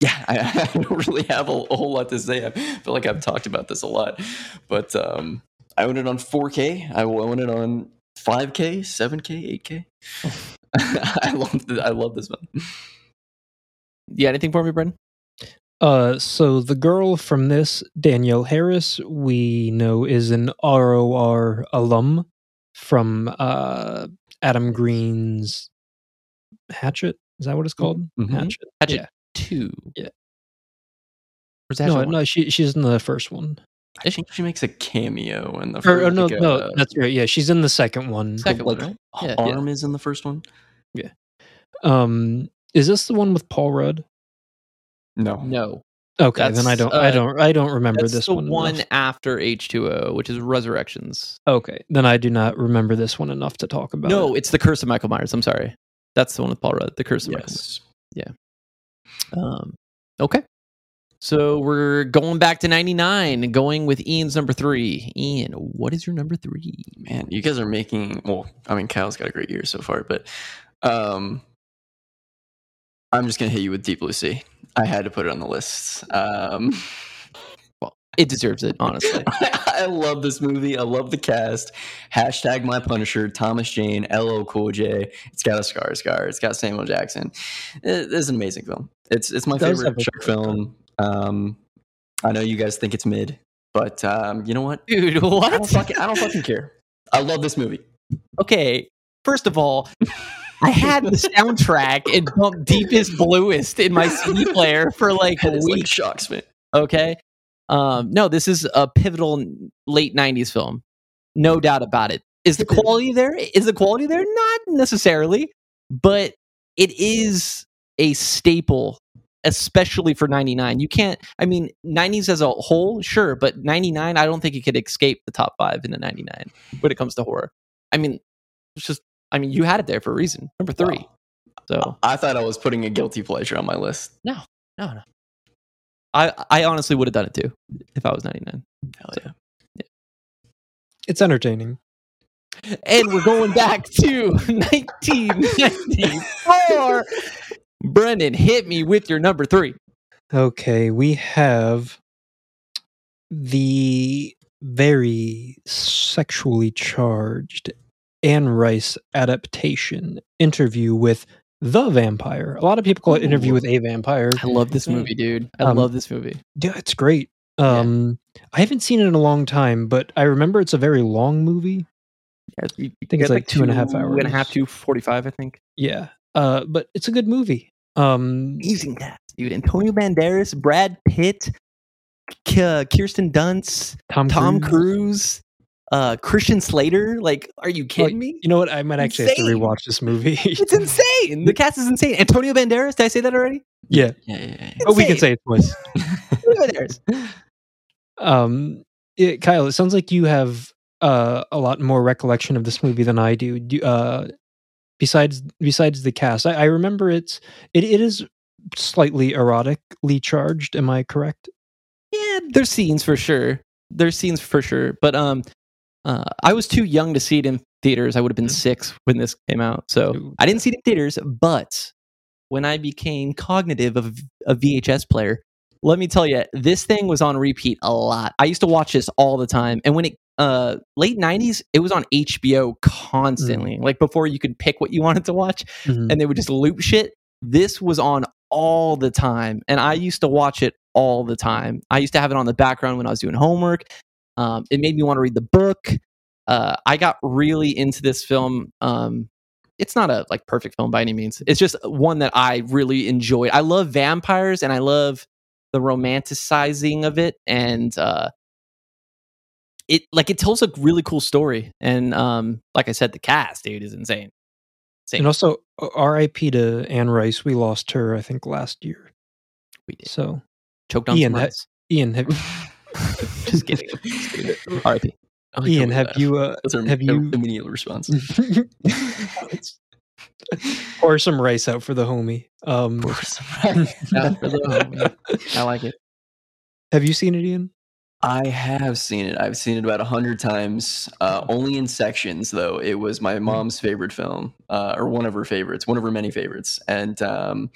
yeah, [laughs] I, I don't really have a, a whole lot to say. I feel like I've talked about this a lot, but um, I own it on 4K. I will own it on 5K, 7K, 8K. I love th- I love this one. Yeah, anything for me, Brendan? Uh, so the girl from this, Danielle Harris, we know is an ROR alum from uh, Adam Green's Hatchet. Is that what it's called? Mhm. Hatchet. Hatchet Yeah. two. Yeah. Where's that? No, no, she she's in the first one. I think she makes a cameo in the Or, first. or no, like, no, uh, that's right. Yeah, she's in the second one. Second one, like, right? Yeah. arm is in the first one. Yeah. Um, is this the one with Paul Rudd? No, No, Okay, then I That's, don't, I uh, don't, I don't remember that's this the one. one enough. after H two O, which is Resurrections. Okay, then I do not remember this one enough to talk about. No, it. it's the Curse of Michael Myers. I'm sorry, that's the one with Paul Rudd. The Curse of yes, Michael. Um, okay, so we're going back to '99 and going with Ian's number three. Ian, what is your number three? man, you guys are making. Well, I mean, Kyle's got a great year so far, but um, I'm just gonna hit you with Deep Blue Sea. I had to put it on the list. Um, well, It deserves it, honestly. [laughs] I love this movie. I love the cast. Hashtag my Punisher, Thomas Jane, LL Cool J. It's got a Scar Scar. It's got Samuel Jackson. It- It's an amazing film. It's it's my It favorite have a shark good film. Um, I know you guys think it's mid, but um, you know what? Dude, I don't what? fucking I don't fucking care. I love this movie. okay, first of all, I had the soundtrack and bumped deepest bluest in my CD player for like [laughs] a It's like week. shocks me. Okay. Um, no, this is a pivotal late '90s film, no doubt about it. Is the quality there? Is the quality there? Not necessarily, but it is a staple, especially for '99. You can't. I mean, '90s as a whole, sure, but '99, I don't think it could escape the top five in the '99 when it comes to horror. I mean, it's just. I mean, you had it there for a reason. Number three. Wow. So I thought I was putting a guilty pleasure on my list. no, no. No. I I honestly would have done it too if I was 99. Hell So- yeah. it's entertaining. And we're going back to [laughs] 1994. Brendan, hit me with your number three. Okay, we have the very sexually charged Anne Rice adaptation interview with the vampire. A lot of people call it interview with a vampire. I love this movie, dude. I Um, love this movie. Yeah, it's great. Yeah. Um, I haven't seen it in a long time, but I remember it's a very long movie. Yeah, you, you think it's get like two and a half hours. to forty-five, I think. Yeah, uh, but it's a good movie. Um, Amazing cast, dude. Antonio Banderas, Brad Pitt, K- uh, Kirsten Dunst, Tom Tom Cruise. Cruise, uh, Christian Slater. Like, are you kidding Like, me? You know what? I might actually have to rewatch this movie. [laughs] It's insane. The cast is insane. Antonio Banderas. Did I say that already? yeah, Yeah, yeah, yeah. but we can say it twice. Banderas. [laughs] Um, it, Kyle, it sounds like you have uh, a lot more recollection of this movie than I do. do uh, besides besides the cast, I, I remember it's it, it is slightly erotically charged. Am I correct? Yeah, there's scenes for sure. There's scenes for sure. But um, uh, I was too young to see it in theaters. I would have been Mm. six when this came out, so. I didn't see it in theaters. But when I became cognitive of a VHS player, let me tell you, this thing was on repeat a lot. I used to watch this all the time, and when it uh late 90s it was on hbo constantly like before you could pick what you [laughs] wanted to watch Mhm. and they would just loop shit. This was on all the time, and I used to watch it all the time. I used to have it on the background when I was doing homework. Um, it made me want to read the book. Uh, I got really into this film. Um, it's not a like perfect film by any means. It's just one that I really enjoyed. I love vampires, and I love the romanticizing of it, and uh, it like it tells a really cool story. And um, like I said, the cast, dude, is insane. Insane. And also, uh, R.I.P. to Anne Rice. We lost her, I think, last year. we did. So, choked on Ian, ha- Ian, have [laughs] Just kidding. [laughs] Just kidding. R.I.P. Like Ian, have that- you uh, have you- immediate response. [laughs] pour some rice out for the homie? Um, Pour some rice. Yeah, for the homie. I like it. have you seen it, Ian? I have seen it. I've seen it about a hundred times. Uh, only in sections, though. It was my mom's favorite film, uh, or one of her favorites, one of her many favorites. And um,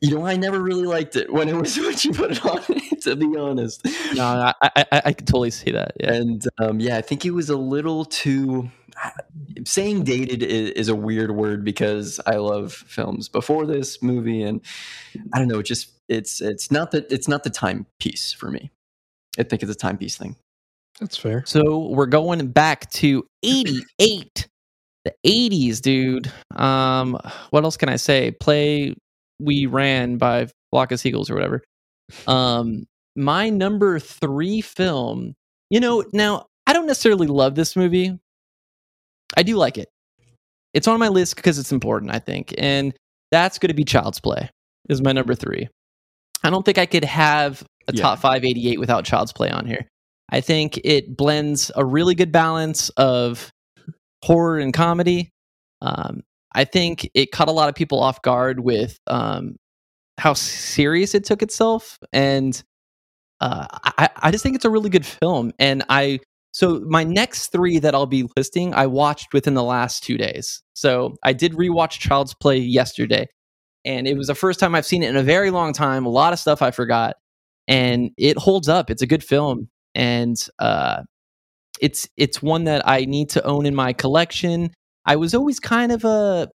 you know, I never really liked it when it was [laughs] when she put it on. to be honest. No, I, I, I, could totally see that. Yeah. And um, yeah, I think it was a little too. [sighs] Saying dated is, is a weird word because I love films before this movie, and I don't know. It just it's it's not that it's not the timepiece for me. I think it's a timepiece thing. That's fair. So we're going back to 88. The 80s, dude. Um, what else can I say? Play We Ran by Flock of Seagulls or whatever. Um, my number three film, you know, now I don't necessarily love this movie. I do like it. It's on my list because it's important, I think. And that's going to be Child's Play, is my number three. I don't think I could have a Yeah. top 588 without Child's Play on here. I think it blends a really good balance of horror and comedy. Um, I think it caught a lot of people off guard with um, how serious it took itself, and uh, I, I just think it's a really good film. And I so my next three that I'll be listing, I watched within the last two days. So I did rewatch Child's Play yesterday, and it was the first time I've seen it in a very long time. A lot of stuff I forgot, and it holds up. It's a good film, and uh, it's it's one that I need to own in my collection. I was always kind of a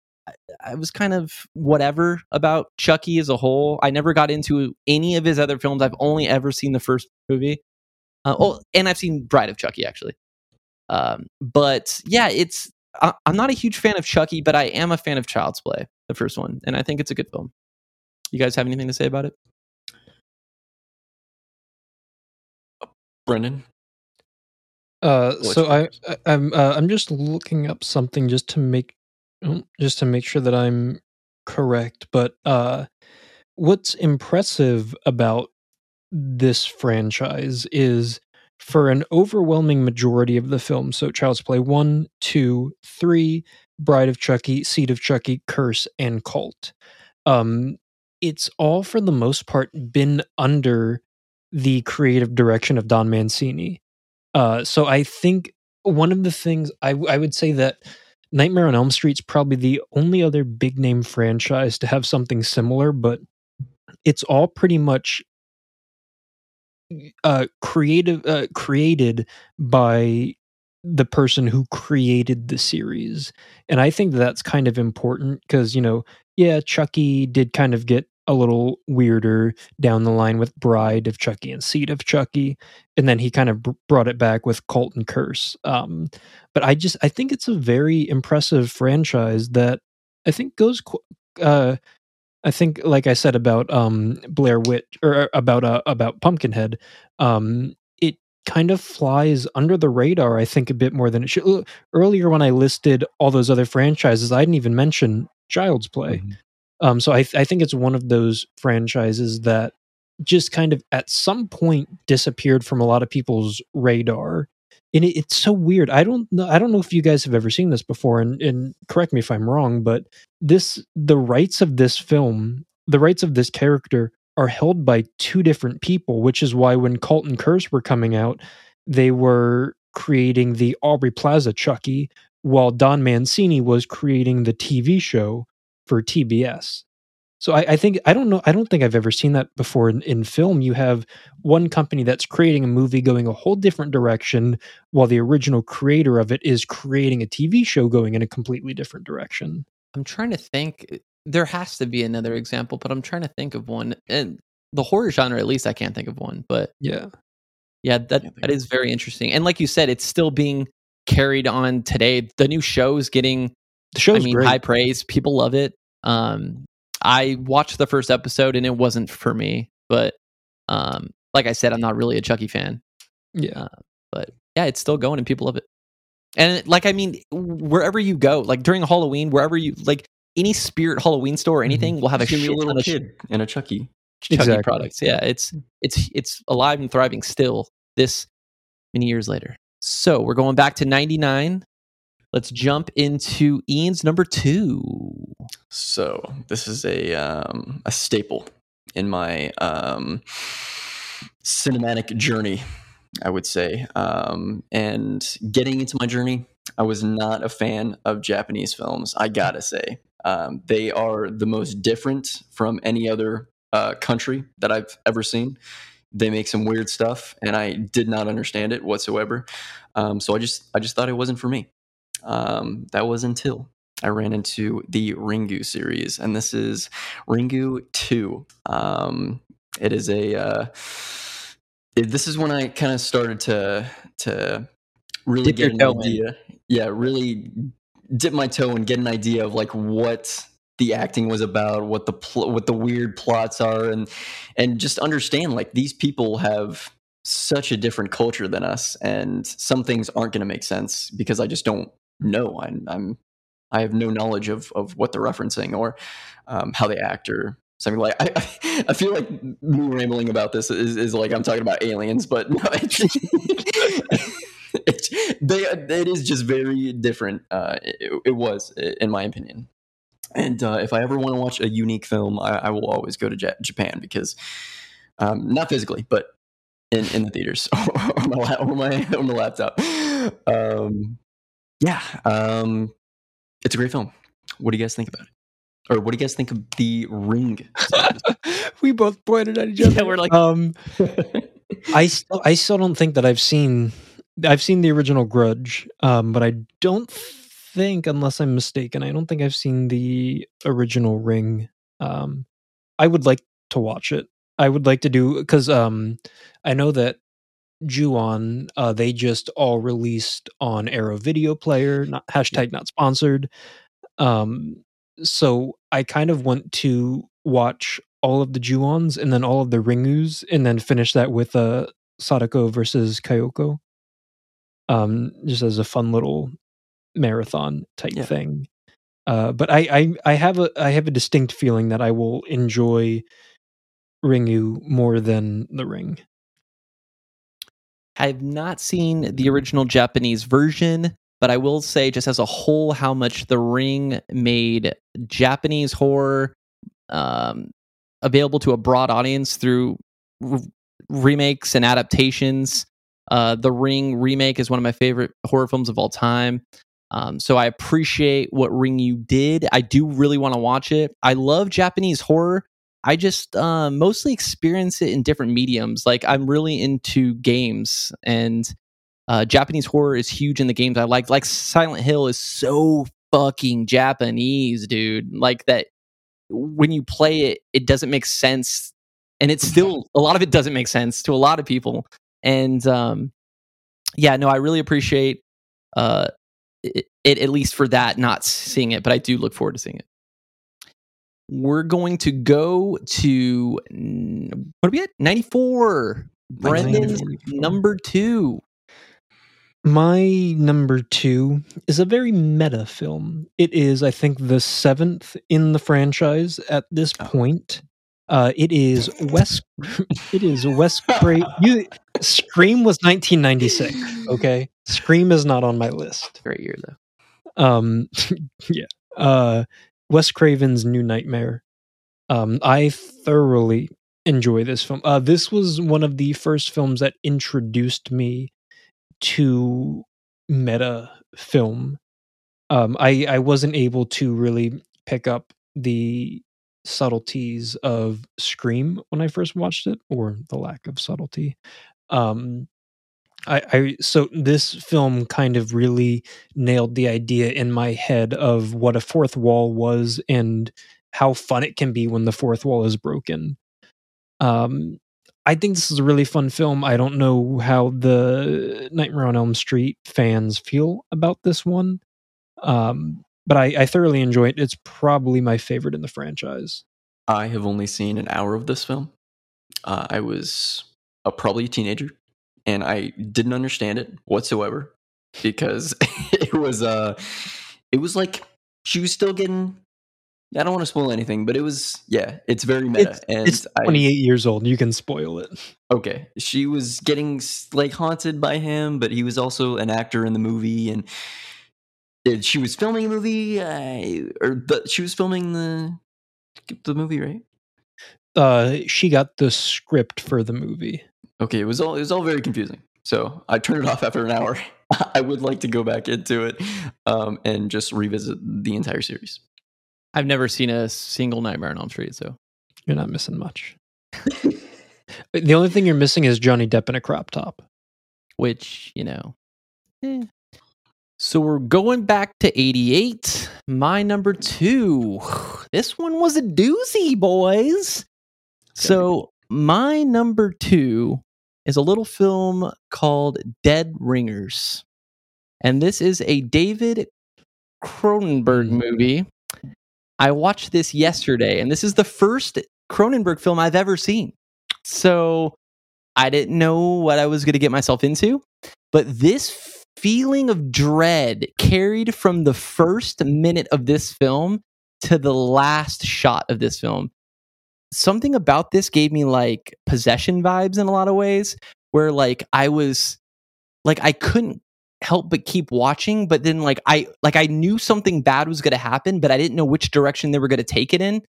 I was kind of whatever about Chucky as a whole. I never got into any of his other films. I've only ever seen the first movie. Uh, oh, and I've seen Bride of Chucky actually. Um, but yeah, it's I, I'm not a huge fan of Chucky, but I am a fan of Child's Play, the first one, and I think it's a good film. You guys have anything to say about it? Brendan, Uh, What's so I? I I'm uh, I'm just looking up something just to make oh, just to make sure that I'm correct. But uh, what's impressive about this franchise is for an overwhelming majority of the film. So Child's Play one, two, three, Bride of Chucky, Seed of Chucky, Curse, and Cult. Um, it's all for the most part been under the creative direction of Don Mancini. Uh, so I think one of the things I, I would say that Nightmare on Elm Street's probably the only other big name franchise to have something similar, but it's all pretty much uh creative uh, created by the person who created the series and i think that's kind of important because you know yeah chucky did kind of get a little weirder down the line with bride of chucky and seed of chucky and then he kind of br- brought it back with cult and curse um but i just i think it's a very impressive franchise that i think goes uh I think, like I said about um, Blair Witch or about uh, about Pumpkinhead, um, it kind of flies under the radar. I think a bit more than it should. Uh, Earlier, when I listed all those other franchises, I didn't even mention Child's Play. Mhm. Um, so I, th- I think it's one of those franchises that just kind of at some point disappeared from a lot of people's radar. And it, it's so weird. I don't know. I don't know if you guys have ever seen this before, and, and correct me if I'm wrong, but this the rights of this film, the rights of this character are held by two different people, which is why when Cult and Curse were coming out, they were creating the Aubrey Plaza Chucky, while Don Mancini was creating the TV show for TBS. So I, I think I don't know I don't think I've ever seen that before in, in film. You have one company that's creating a movie going a whole different direction, while the original creator of it is creating a TV show going in a completely different direction. I'm trying to think. eh, There has to be another example, but I'm trying to think of one. And the horror genre, at least, I can't think of one. But Yeah. yeah, that Can't think that of is very interesting. And like you said, it's still being carried on today. The new show's getting, The show's I mean, great. high praise. People love it. Um, I watched the first episode and it wasn't for me. But um, like I said, I'm not really a Chucky fan. yeah. But yeah, it's still going and people love it. And like, I mean, wherever you go, like during Halloween, wherever you like any Spirit Halloween store or anything, will have a Just shit a little ton of kid and a Chucky. Chucky Exactly. products. Yeah, it's it's it's alive and thriving still this many years later. So we're going back to '99. Let's jump into Ian's number two. So this is a um, a staple in my um, cinematic journey, I would say. Um, and getting into my journey, I was not a fan of Japanese films. I gotta say, um, they are the most different from any other uh, country that I've ever seen. They make some weird stuff, and I did not understand it whatsoever. Um, so I just I just thought it wasn't for me. Um, that was until I ran into the Ringu series, and this is Ringu Two. Um, it is a. Uh, it- this is when I kind of started to to really Dip get an toe in. idea. Yeah, really dip my toe and get an idea of like what the acting was about, what the pl- what the weird plots are, and and just understand like these people have such a different culture than us, and some things aren't going to make sense because I just don't know. I'm, I'm I have no knowledge of of what they're referencing or um, how they act or something like. I, [laughs] I feel like me rambling about this is, is like I'm talking about aliens, but [laughs] no, it's, it's [laughs] they it is just very different. Uh, it, it was, in my opinion. And uh, if I ever want to watch a unique film, I, I will always go to Ja- Japan because, um, not physically, but in, in the theaters or, my, or my or my laptop. Um, yeah, um, it's a great film. What do you guys think about it? Or what do you guys think of the Ring? [laughs] we both pointed at each other. Yeah, we're like- um, [laughs] I still, I still don't think that I've seen I've seen the original Grudge, um, but I don't think, unless I'm mistaken, I don't think I've seen the original Ring. Um, I would like to watch it. I would like to do because um, I know that Ju-on uh, they just all released on Arrow Video Player, not hashtag not sponsored. Um, so I kind of want to watch all of the Ju-ons and then all of the Ringus and then finish that with uh, Sadako versus Kayako. Um, just as a fun little marathon type Yeah. thing. Uh, but I, I I have a I have a distinct feeling that I will enjoy Ringu more than the Ring. I've not seen the original Japanese version, but I will say, just as a whole, how much The Ring made Japanese horror um, available to a broad audience through remakes and adaptations. Uh, the Ring remake is one of my favorite horror films of all time. Um, so I appreciate what Ringu did. I do really want to watch it. I love Japanese horror, I just uh, mostly experience it in different mediums. Like I'm really into games, and uh, Japanese horror is huge in the games I like. Like Silent Hill is so fucking Japanese, dude. Like that when you play it, it doesn't make sense, and it's still [laughs] a lot of it doesn't make sense to a lot of people. And um, yeah, no, I really appreciate uh, it, it at least for that, not seeing it, but I do look forward to seeing it. We're going to go to what are we at? 94. Brendan's 94. number two. My number two is a very meta film. It is, I think, the seventh in the franchise at this Oh. point. Uh, it is [laughs] Wes. it is Wes. Cra- you Scream was 1996. Okay, Scream is not on my list. Great year though. Um, [laughs] yeah. Uh, Wes Craven's New Nightmare. Um, I thoroughly enjoy this film. Uh, this was one of the first films that introduced me to meta film. Um, I I wasn't able to really pick up the subtleties of Scream when I first watched it, or the lack of subtlety. Um, I, I so this film kind of really nailed the idea in my head of what a fourth wall was and how fun it can be when the fourth wall is broken. Um, I think this is a really fun film. I don't know how the Nightmare on Elm Street fans feel about this one, um, but I, I thoroughly enjoy it. It's probably my favorite in the franchise. I have only seen an hour of this film. Uh, I was a probably a teenager, and I didn't understand it whatsoever because [laughs] it was uh, it was like she was still getting. I don't want to spoil anything, but it was yeah, it's very meta, It's, and it's I, 28 years old. You can spoil it. okay, she was getting like haunted by him, but he was also an actor in the movie, and it, she was filming a movie, uh, or the, she was filming the the movie, right? Uh, she got the script for the movie. Okay, it was all it was all very confusing. So I turned it off after an hour. [laughs] I would like to go back into it um, and just revisit the entire series. I've never seen a single Nightmare on Elm Street, so You're not missing much. [laughs] the only thing you're missing is Johnny Depp in a crop top. which you know. eh. So we're going back to 88. My number two. [sighs] This one was a doozy, boys. So my number two is a little film called Dead Ringers. And this is a David Cronenberg Hmm. movie. I watched this yesterday, and this is the first Cronenberg film I've ever seen. So I didn't know what I was going to get myself into. But this feeling of dread carried from the first minute of this film to the last shot of this film. Something about this gave me like possession vibes in a lot of ways, where like I was like I couldn't help but keep watching but then like i like i knew something bad was going to happen but i didn't know which direction they were going to take it in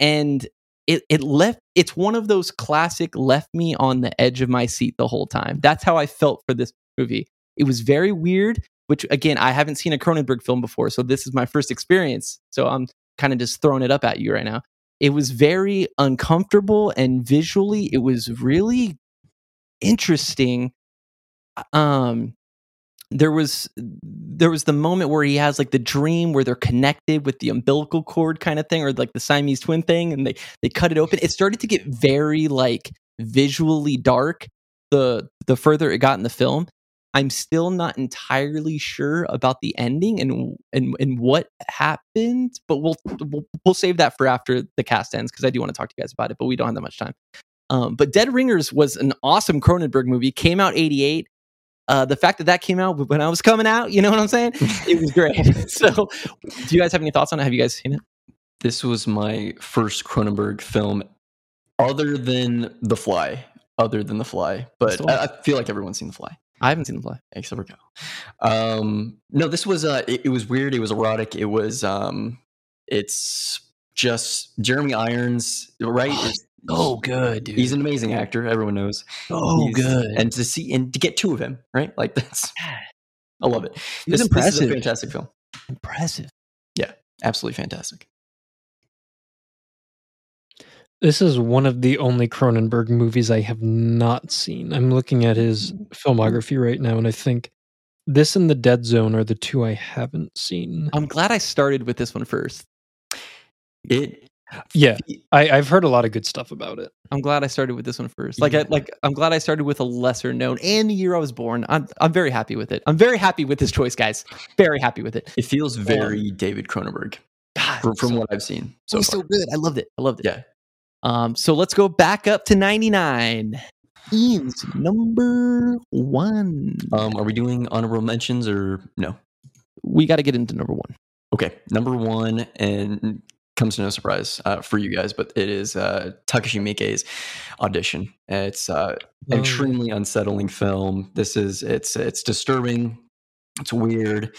and it it left it's one of those classic left me on the edge of my seat the whole time. That's how i felt for this movie. It was very weird which again i haven't seen a cronenberg film before so this is my first experience so i'm kind of just throwing it up at you right now it was very uncomfortable and visually it was really interesting um there was there was the moment where he has like the dream where they're connected with the umbilical cord kind of thing or like the Siamese twin thing and they they cut it open. It started to get very like visually dark the the further it got in the film I'm still not entirely sure about the ending and and and what happened but we'll we'll, we'll save that for after the cast ends because I do want to talk to you guys about it but we don't have that much time um, but Dead Ringers was an awesome Cronenberg movie came out 88 uh, the fact that that came out when I was coming out, you know what I'm saying? It was great. [laughs] so, do you guys have any thoughts on it? Have you guys seen it? This was my first Cronenberg film, other than The Fly. Other than The Fly, but. I, I feel like everyone's seen The Fly I haven't seen the play. except for Kyle. Um, no, this was uh, it, it was weird. It was erotic. It was um, it's just Jeremy Irons, right? It's- Oh, good, dude. He's an amazing actor. Everyone knows. oh, good. And to see and to get two of him, right? Like [laughs] that's, I love it. He was This, is a impressive. fantastic film. impressive. Yeah, absolutely fantastic. This is one of the only Cronenberg movies I have not seen. I'm looking at his mm. filmography right now, and I think this and The Dead Zone are the two I haven't seen. I'm glad I started with this one first. It Yeah, I, I've heard a lot of good stuff about it. I'm glad I started with this one first. Like, I, like I'm glad I started with a lesser known and the year I was born. I'm, I'm very happy with it. I'm very happy with this choice, guys. Very happy with it. it feels um, very David Cronenberg God, from, from so, what I've seen so, so so good. I loved it. I loved it. Yeah. Um, so let's go back up to 99. Ian's number one. Um, are we doing honorable mentions or no? we got to get into number one. Okay, number one, and comes to no surprise uh, for you guys, but it is uh, Takashi Miike's audition. It's uh, Oh. extremely unsettling film. This is it's it's disturbing. It's weird.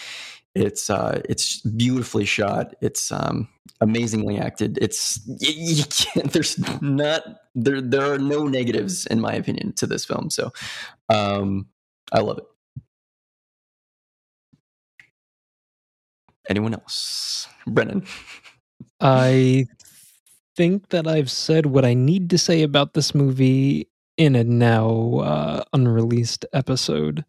It's uh, it's beautifully shot. It's um, amazingly acted. It's y- you can't, there's not there there are no negatives in my opinion to this film. So um, I love it. Anyone else? Brendan. I think that I've said what I need to say about this movie in a now uh, unreleased episode.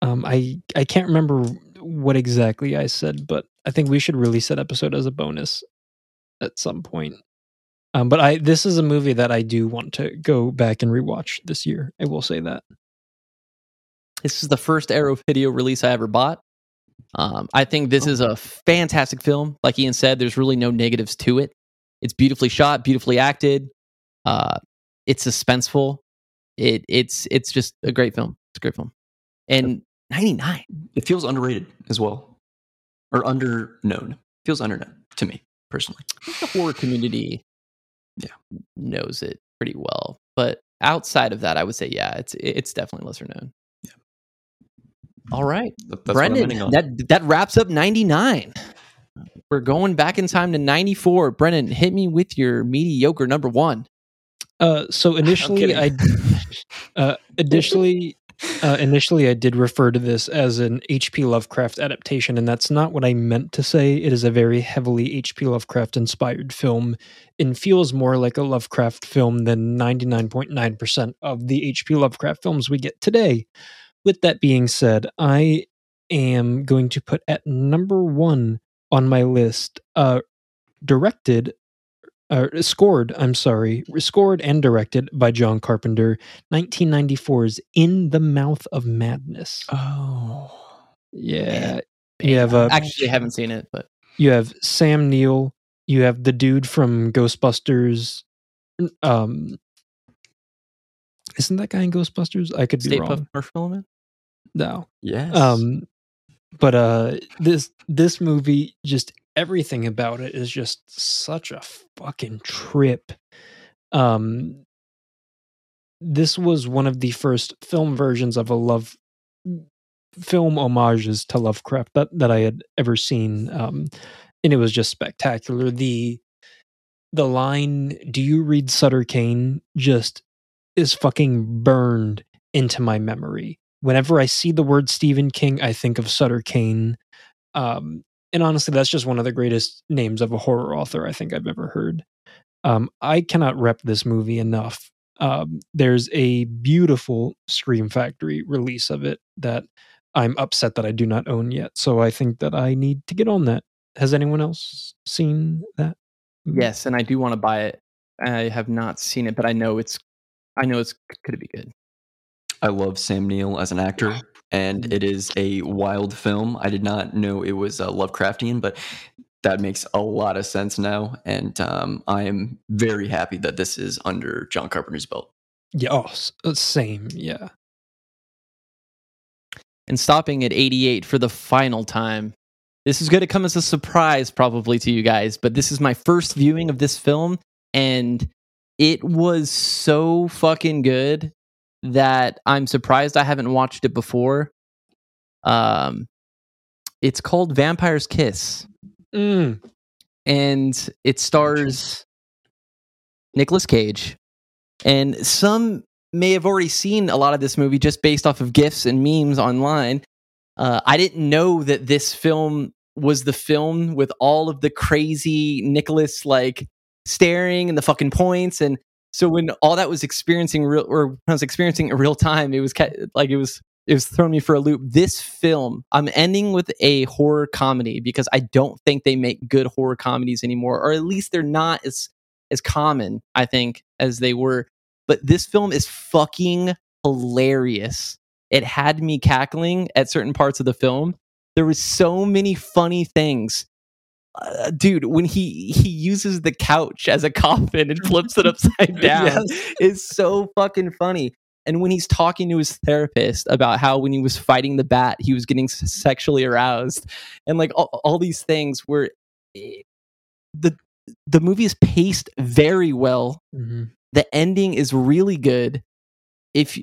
Um, I I can't remember what exactly I said, but I think we should release that episode as a bonus at some point. Um, but I this is a movie that I do want to go back and rewatch this year. I will say that. This is the first Arrow video release I ever bought. Um, I think this is a fantastic film. Like Ian said, there's really no negatives to it. It's beautifully shot, beautifully acted. Uh, it's suspenseful. It it's it's just a great film. It's a great film. And 99. It feels underrated as well, or under known. Feels underknown to me personally. The horror community Yeah. knows it pretty well. But outside of that, I would say, yeah, it's it's definitely lesser known. Yeah. All right. That- That's Brendan, that that wraps up 99. We're going back in time to 94. Brendan, hit me with your mediocre number one. Uh, so [laughs] initially, I kidding. [laughs] uh, initially uh, initially I did refer to this as an H.P. Lovecraft adaptation, and that's not what I meant to say. It is a very heavily H.P. Lovecraft inspired film, and feels more like a Lovecraft film than ninety nine point nine percent of the H.P. Lovecraft films we get today. With that being said, I am going to put at number one on my list, uh, directed uh, scored, I'm sorry, scored and directed by John Carpenter, 1994's In the Mouth of Madness. oh, Yeah. You have uh, Actually, haven't seen it, but you have Sam Neill, you have the dude from Ghostbusters. Um Isn't that guy in Ghostbusters? I could be State wrong. Puft Marshmallow Man? No. yes. Um, but uh, this this movie, just everything about it is just such a fucking trip. Um, this was one of the first film versions of a love film homages to Lovecraft that that I had ever seen, um, and it was just spectacular. the The line "Do you read Sutter Kane?" just is fucking burned into my memory whenever I see the word Stephen King, I think of Sutter Kane. Um, and honestly, that's just one of the greatest names of a horror author I think I've ever heard. Um, I cannot rep this movie enough. Um, there's a beautiful Scream Factory release of it that I'm upset that I do not own yet. So I think that I need to get on that. Has anyone else seen that? yes, and I do want to buy it. I have not seen it, but I know it's I know it's could be good. I love Sam Neill as an actor, and it is a wild film. I did not know it was uh, Lovecraftian, but that makes a lot of sense now, and um, I am very happy that this is under John Carpenter's belt. Yeah. Oh, uh, same. Yeah. and stopping at 88 for the final time. This is going to come as a surprise, probably to you guys, but this is my first viewing of this film, and it was so fucking good that I'm surprised I haven't watched it before. Um, it's called Vampire's Kiss, Mm. and it stars Nicolas Cage, and some may have already seen a lot of this movie just based off of gifs and memes online. Uh, I didn't know that this film was the film with all of the crazy Nicolas like staring and the fucking points and so when all that was experiencing real or when I was experiencing in real time, it was like it was it was throwing me for a loop. This film, I'm ending with a horror comedy because I don't think they make good horror comedies anymore, or at least they're not as as common, I think, as they were. But this film is fucking hilarious. It had me cackling at certain parts of the film. There was so many funny things. Uh, dude, when he he uses the couch as a coffin and flips it upside [laughs] down, Yes. is so fucking funny. And when he's talking to his therapist about how when he was fighting the bat, he was getting sexually aroused, and like all, all these things were eh, the the movie is paced very well. Mhm. The ending is really good. If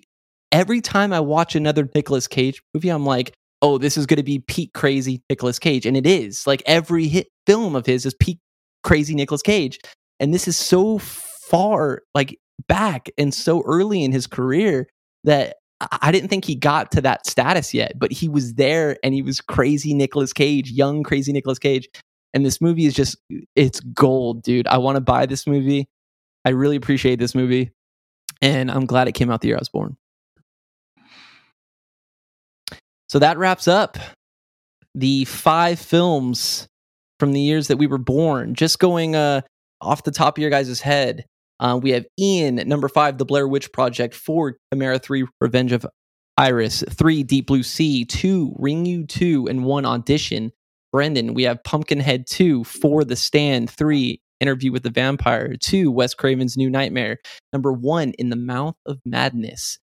every time I watch another Nicolas Cage movie, I'm like, oh, this is going to be peak crazy Nicolas Cage, and it is. Like every hit film of his is peak crazy Nicolas Cage, and this is so far like back and so early in his career that I didn't think he got to that status yet, but he was there and he was crazy Nicolas Cage, young crazy Nicolas Cage. And this movie is just it's gold, dude. I want to buy this movie. I really appreciate this movie. And I'm glad it came out the year I was born. So that wraps up the five films from the years that we were born. Just going uh, off the top of your guys' head, uh, we have Ian at number five, The Blair Witch Project, four, Gamera 3, Revenge of Iris, three, Deep Blue Sea, two, Ringu 2, and one, Audition. Brendan, we have Pumpkinhead 2, four, The Stand, three, Interview with the Vampire, two, Wes Craven's New Nightmare, number one, In the Mouth of Madness,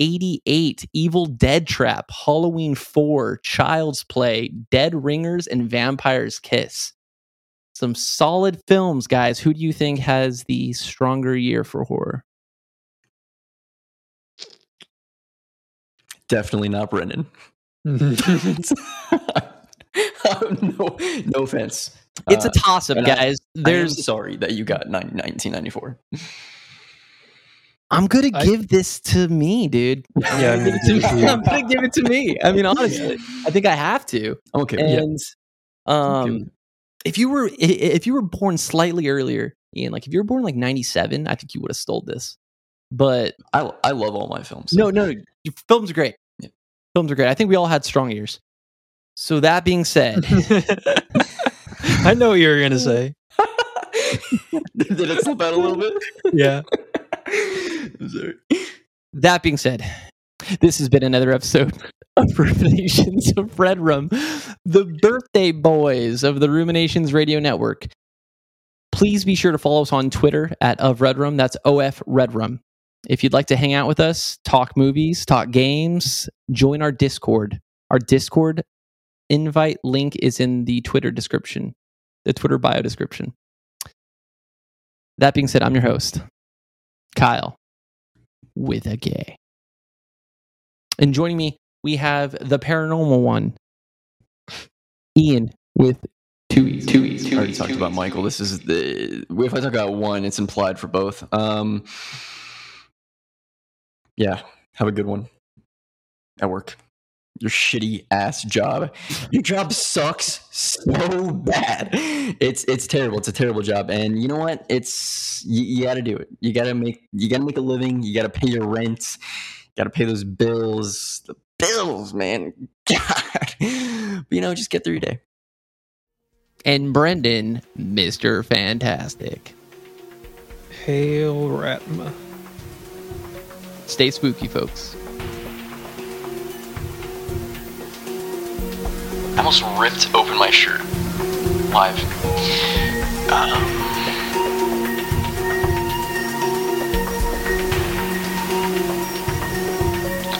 88, Evil Dead Trap, Halloween 4, Child's Play, Dead Ringers, and Vampire's Kiss. Some solid films, guys. Who do you think has the stronger year for horror? Definitely not Brendan. [laughs] no, no offense. It's a Uh, toss up, I- guys. There's sorry that you got 1994. [laughs] I'm gonna I- give this to me, dude. Yeah, I I'm gonna give it to [laughs] me. I'm gonna give it to me. I mean, honestly, I think I have to. Okay. And I'm okay um, with it. if you were if you were born slightly earlier, Ian, like if you were born like '97, I think you would have stole this. But I, I love all my films. no, no, your films are great. Yeah. Films are great. I think we all had strong ears. So that being said, [laughs] [laughs] I know what you were gonna say. Did it slip out a little bit? Yeah. That being said, this has been another episode of [laughs] Ruminations of Red Rum, the birthday boys of the Ruminations Radio Network. Please be sure to follow us on Twitter at of Red Rum. That's OF Red Rum. If you'd like to hang out with us, talk movies, talk games, join our Discord. Our Discord invite link is in the Twitter description, the Twitter bio description. That being said, I'm your host, Kyle, with a gay. And joining me, we have the paranormal one, Ian, with two E's. Two E's. I already talked about. Michael. This is the if I talk about one, it's implied for both. Um, yeah, have a good one at work. Your shitty ass job. Your job sucks so bad. It's it's terrible. It's a terrible job. And you know what? It's you, you got to do it. You got to make you got to make a living. You got to pay your rent. You got to pay those bills. The bills, man. [laughs] God. But, you know, just get through your day. And Brendan, Mr. Fantastic. Hail Ratma. Stay spooky, folks. I almost ripped open my shirt live. Um,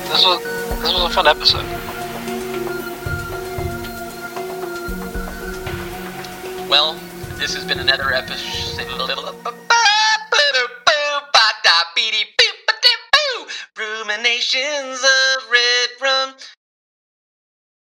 this was this was a fun episode. Well, this has been another episode. Ruminations of Red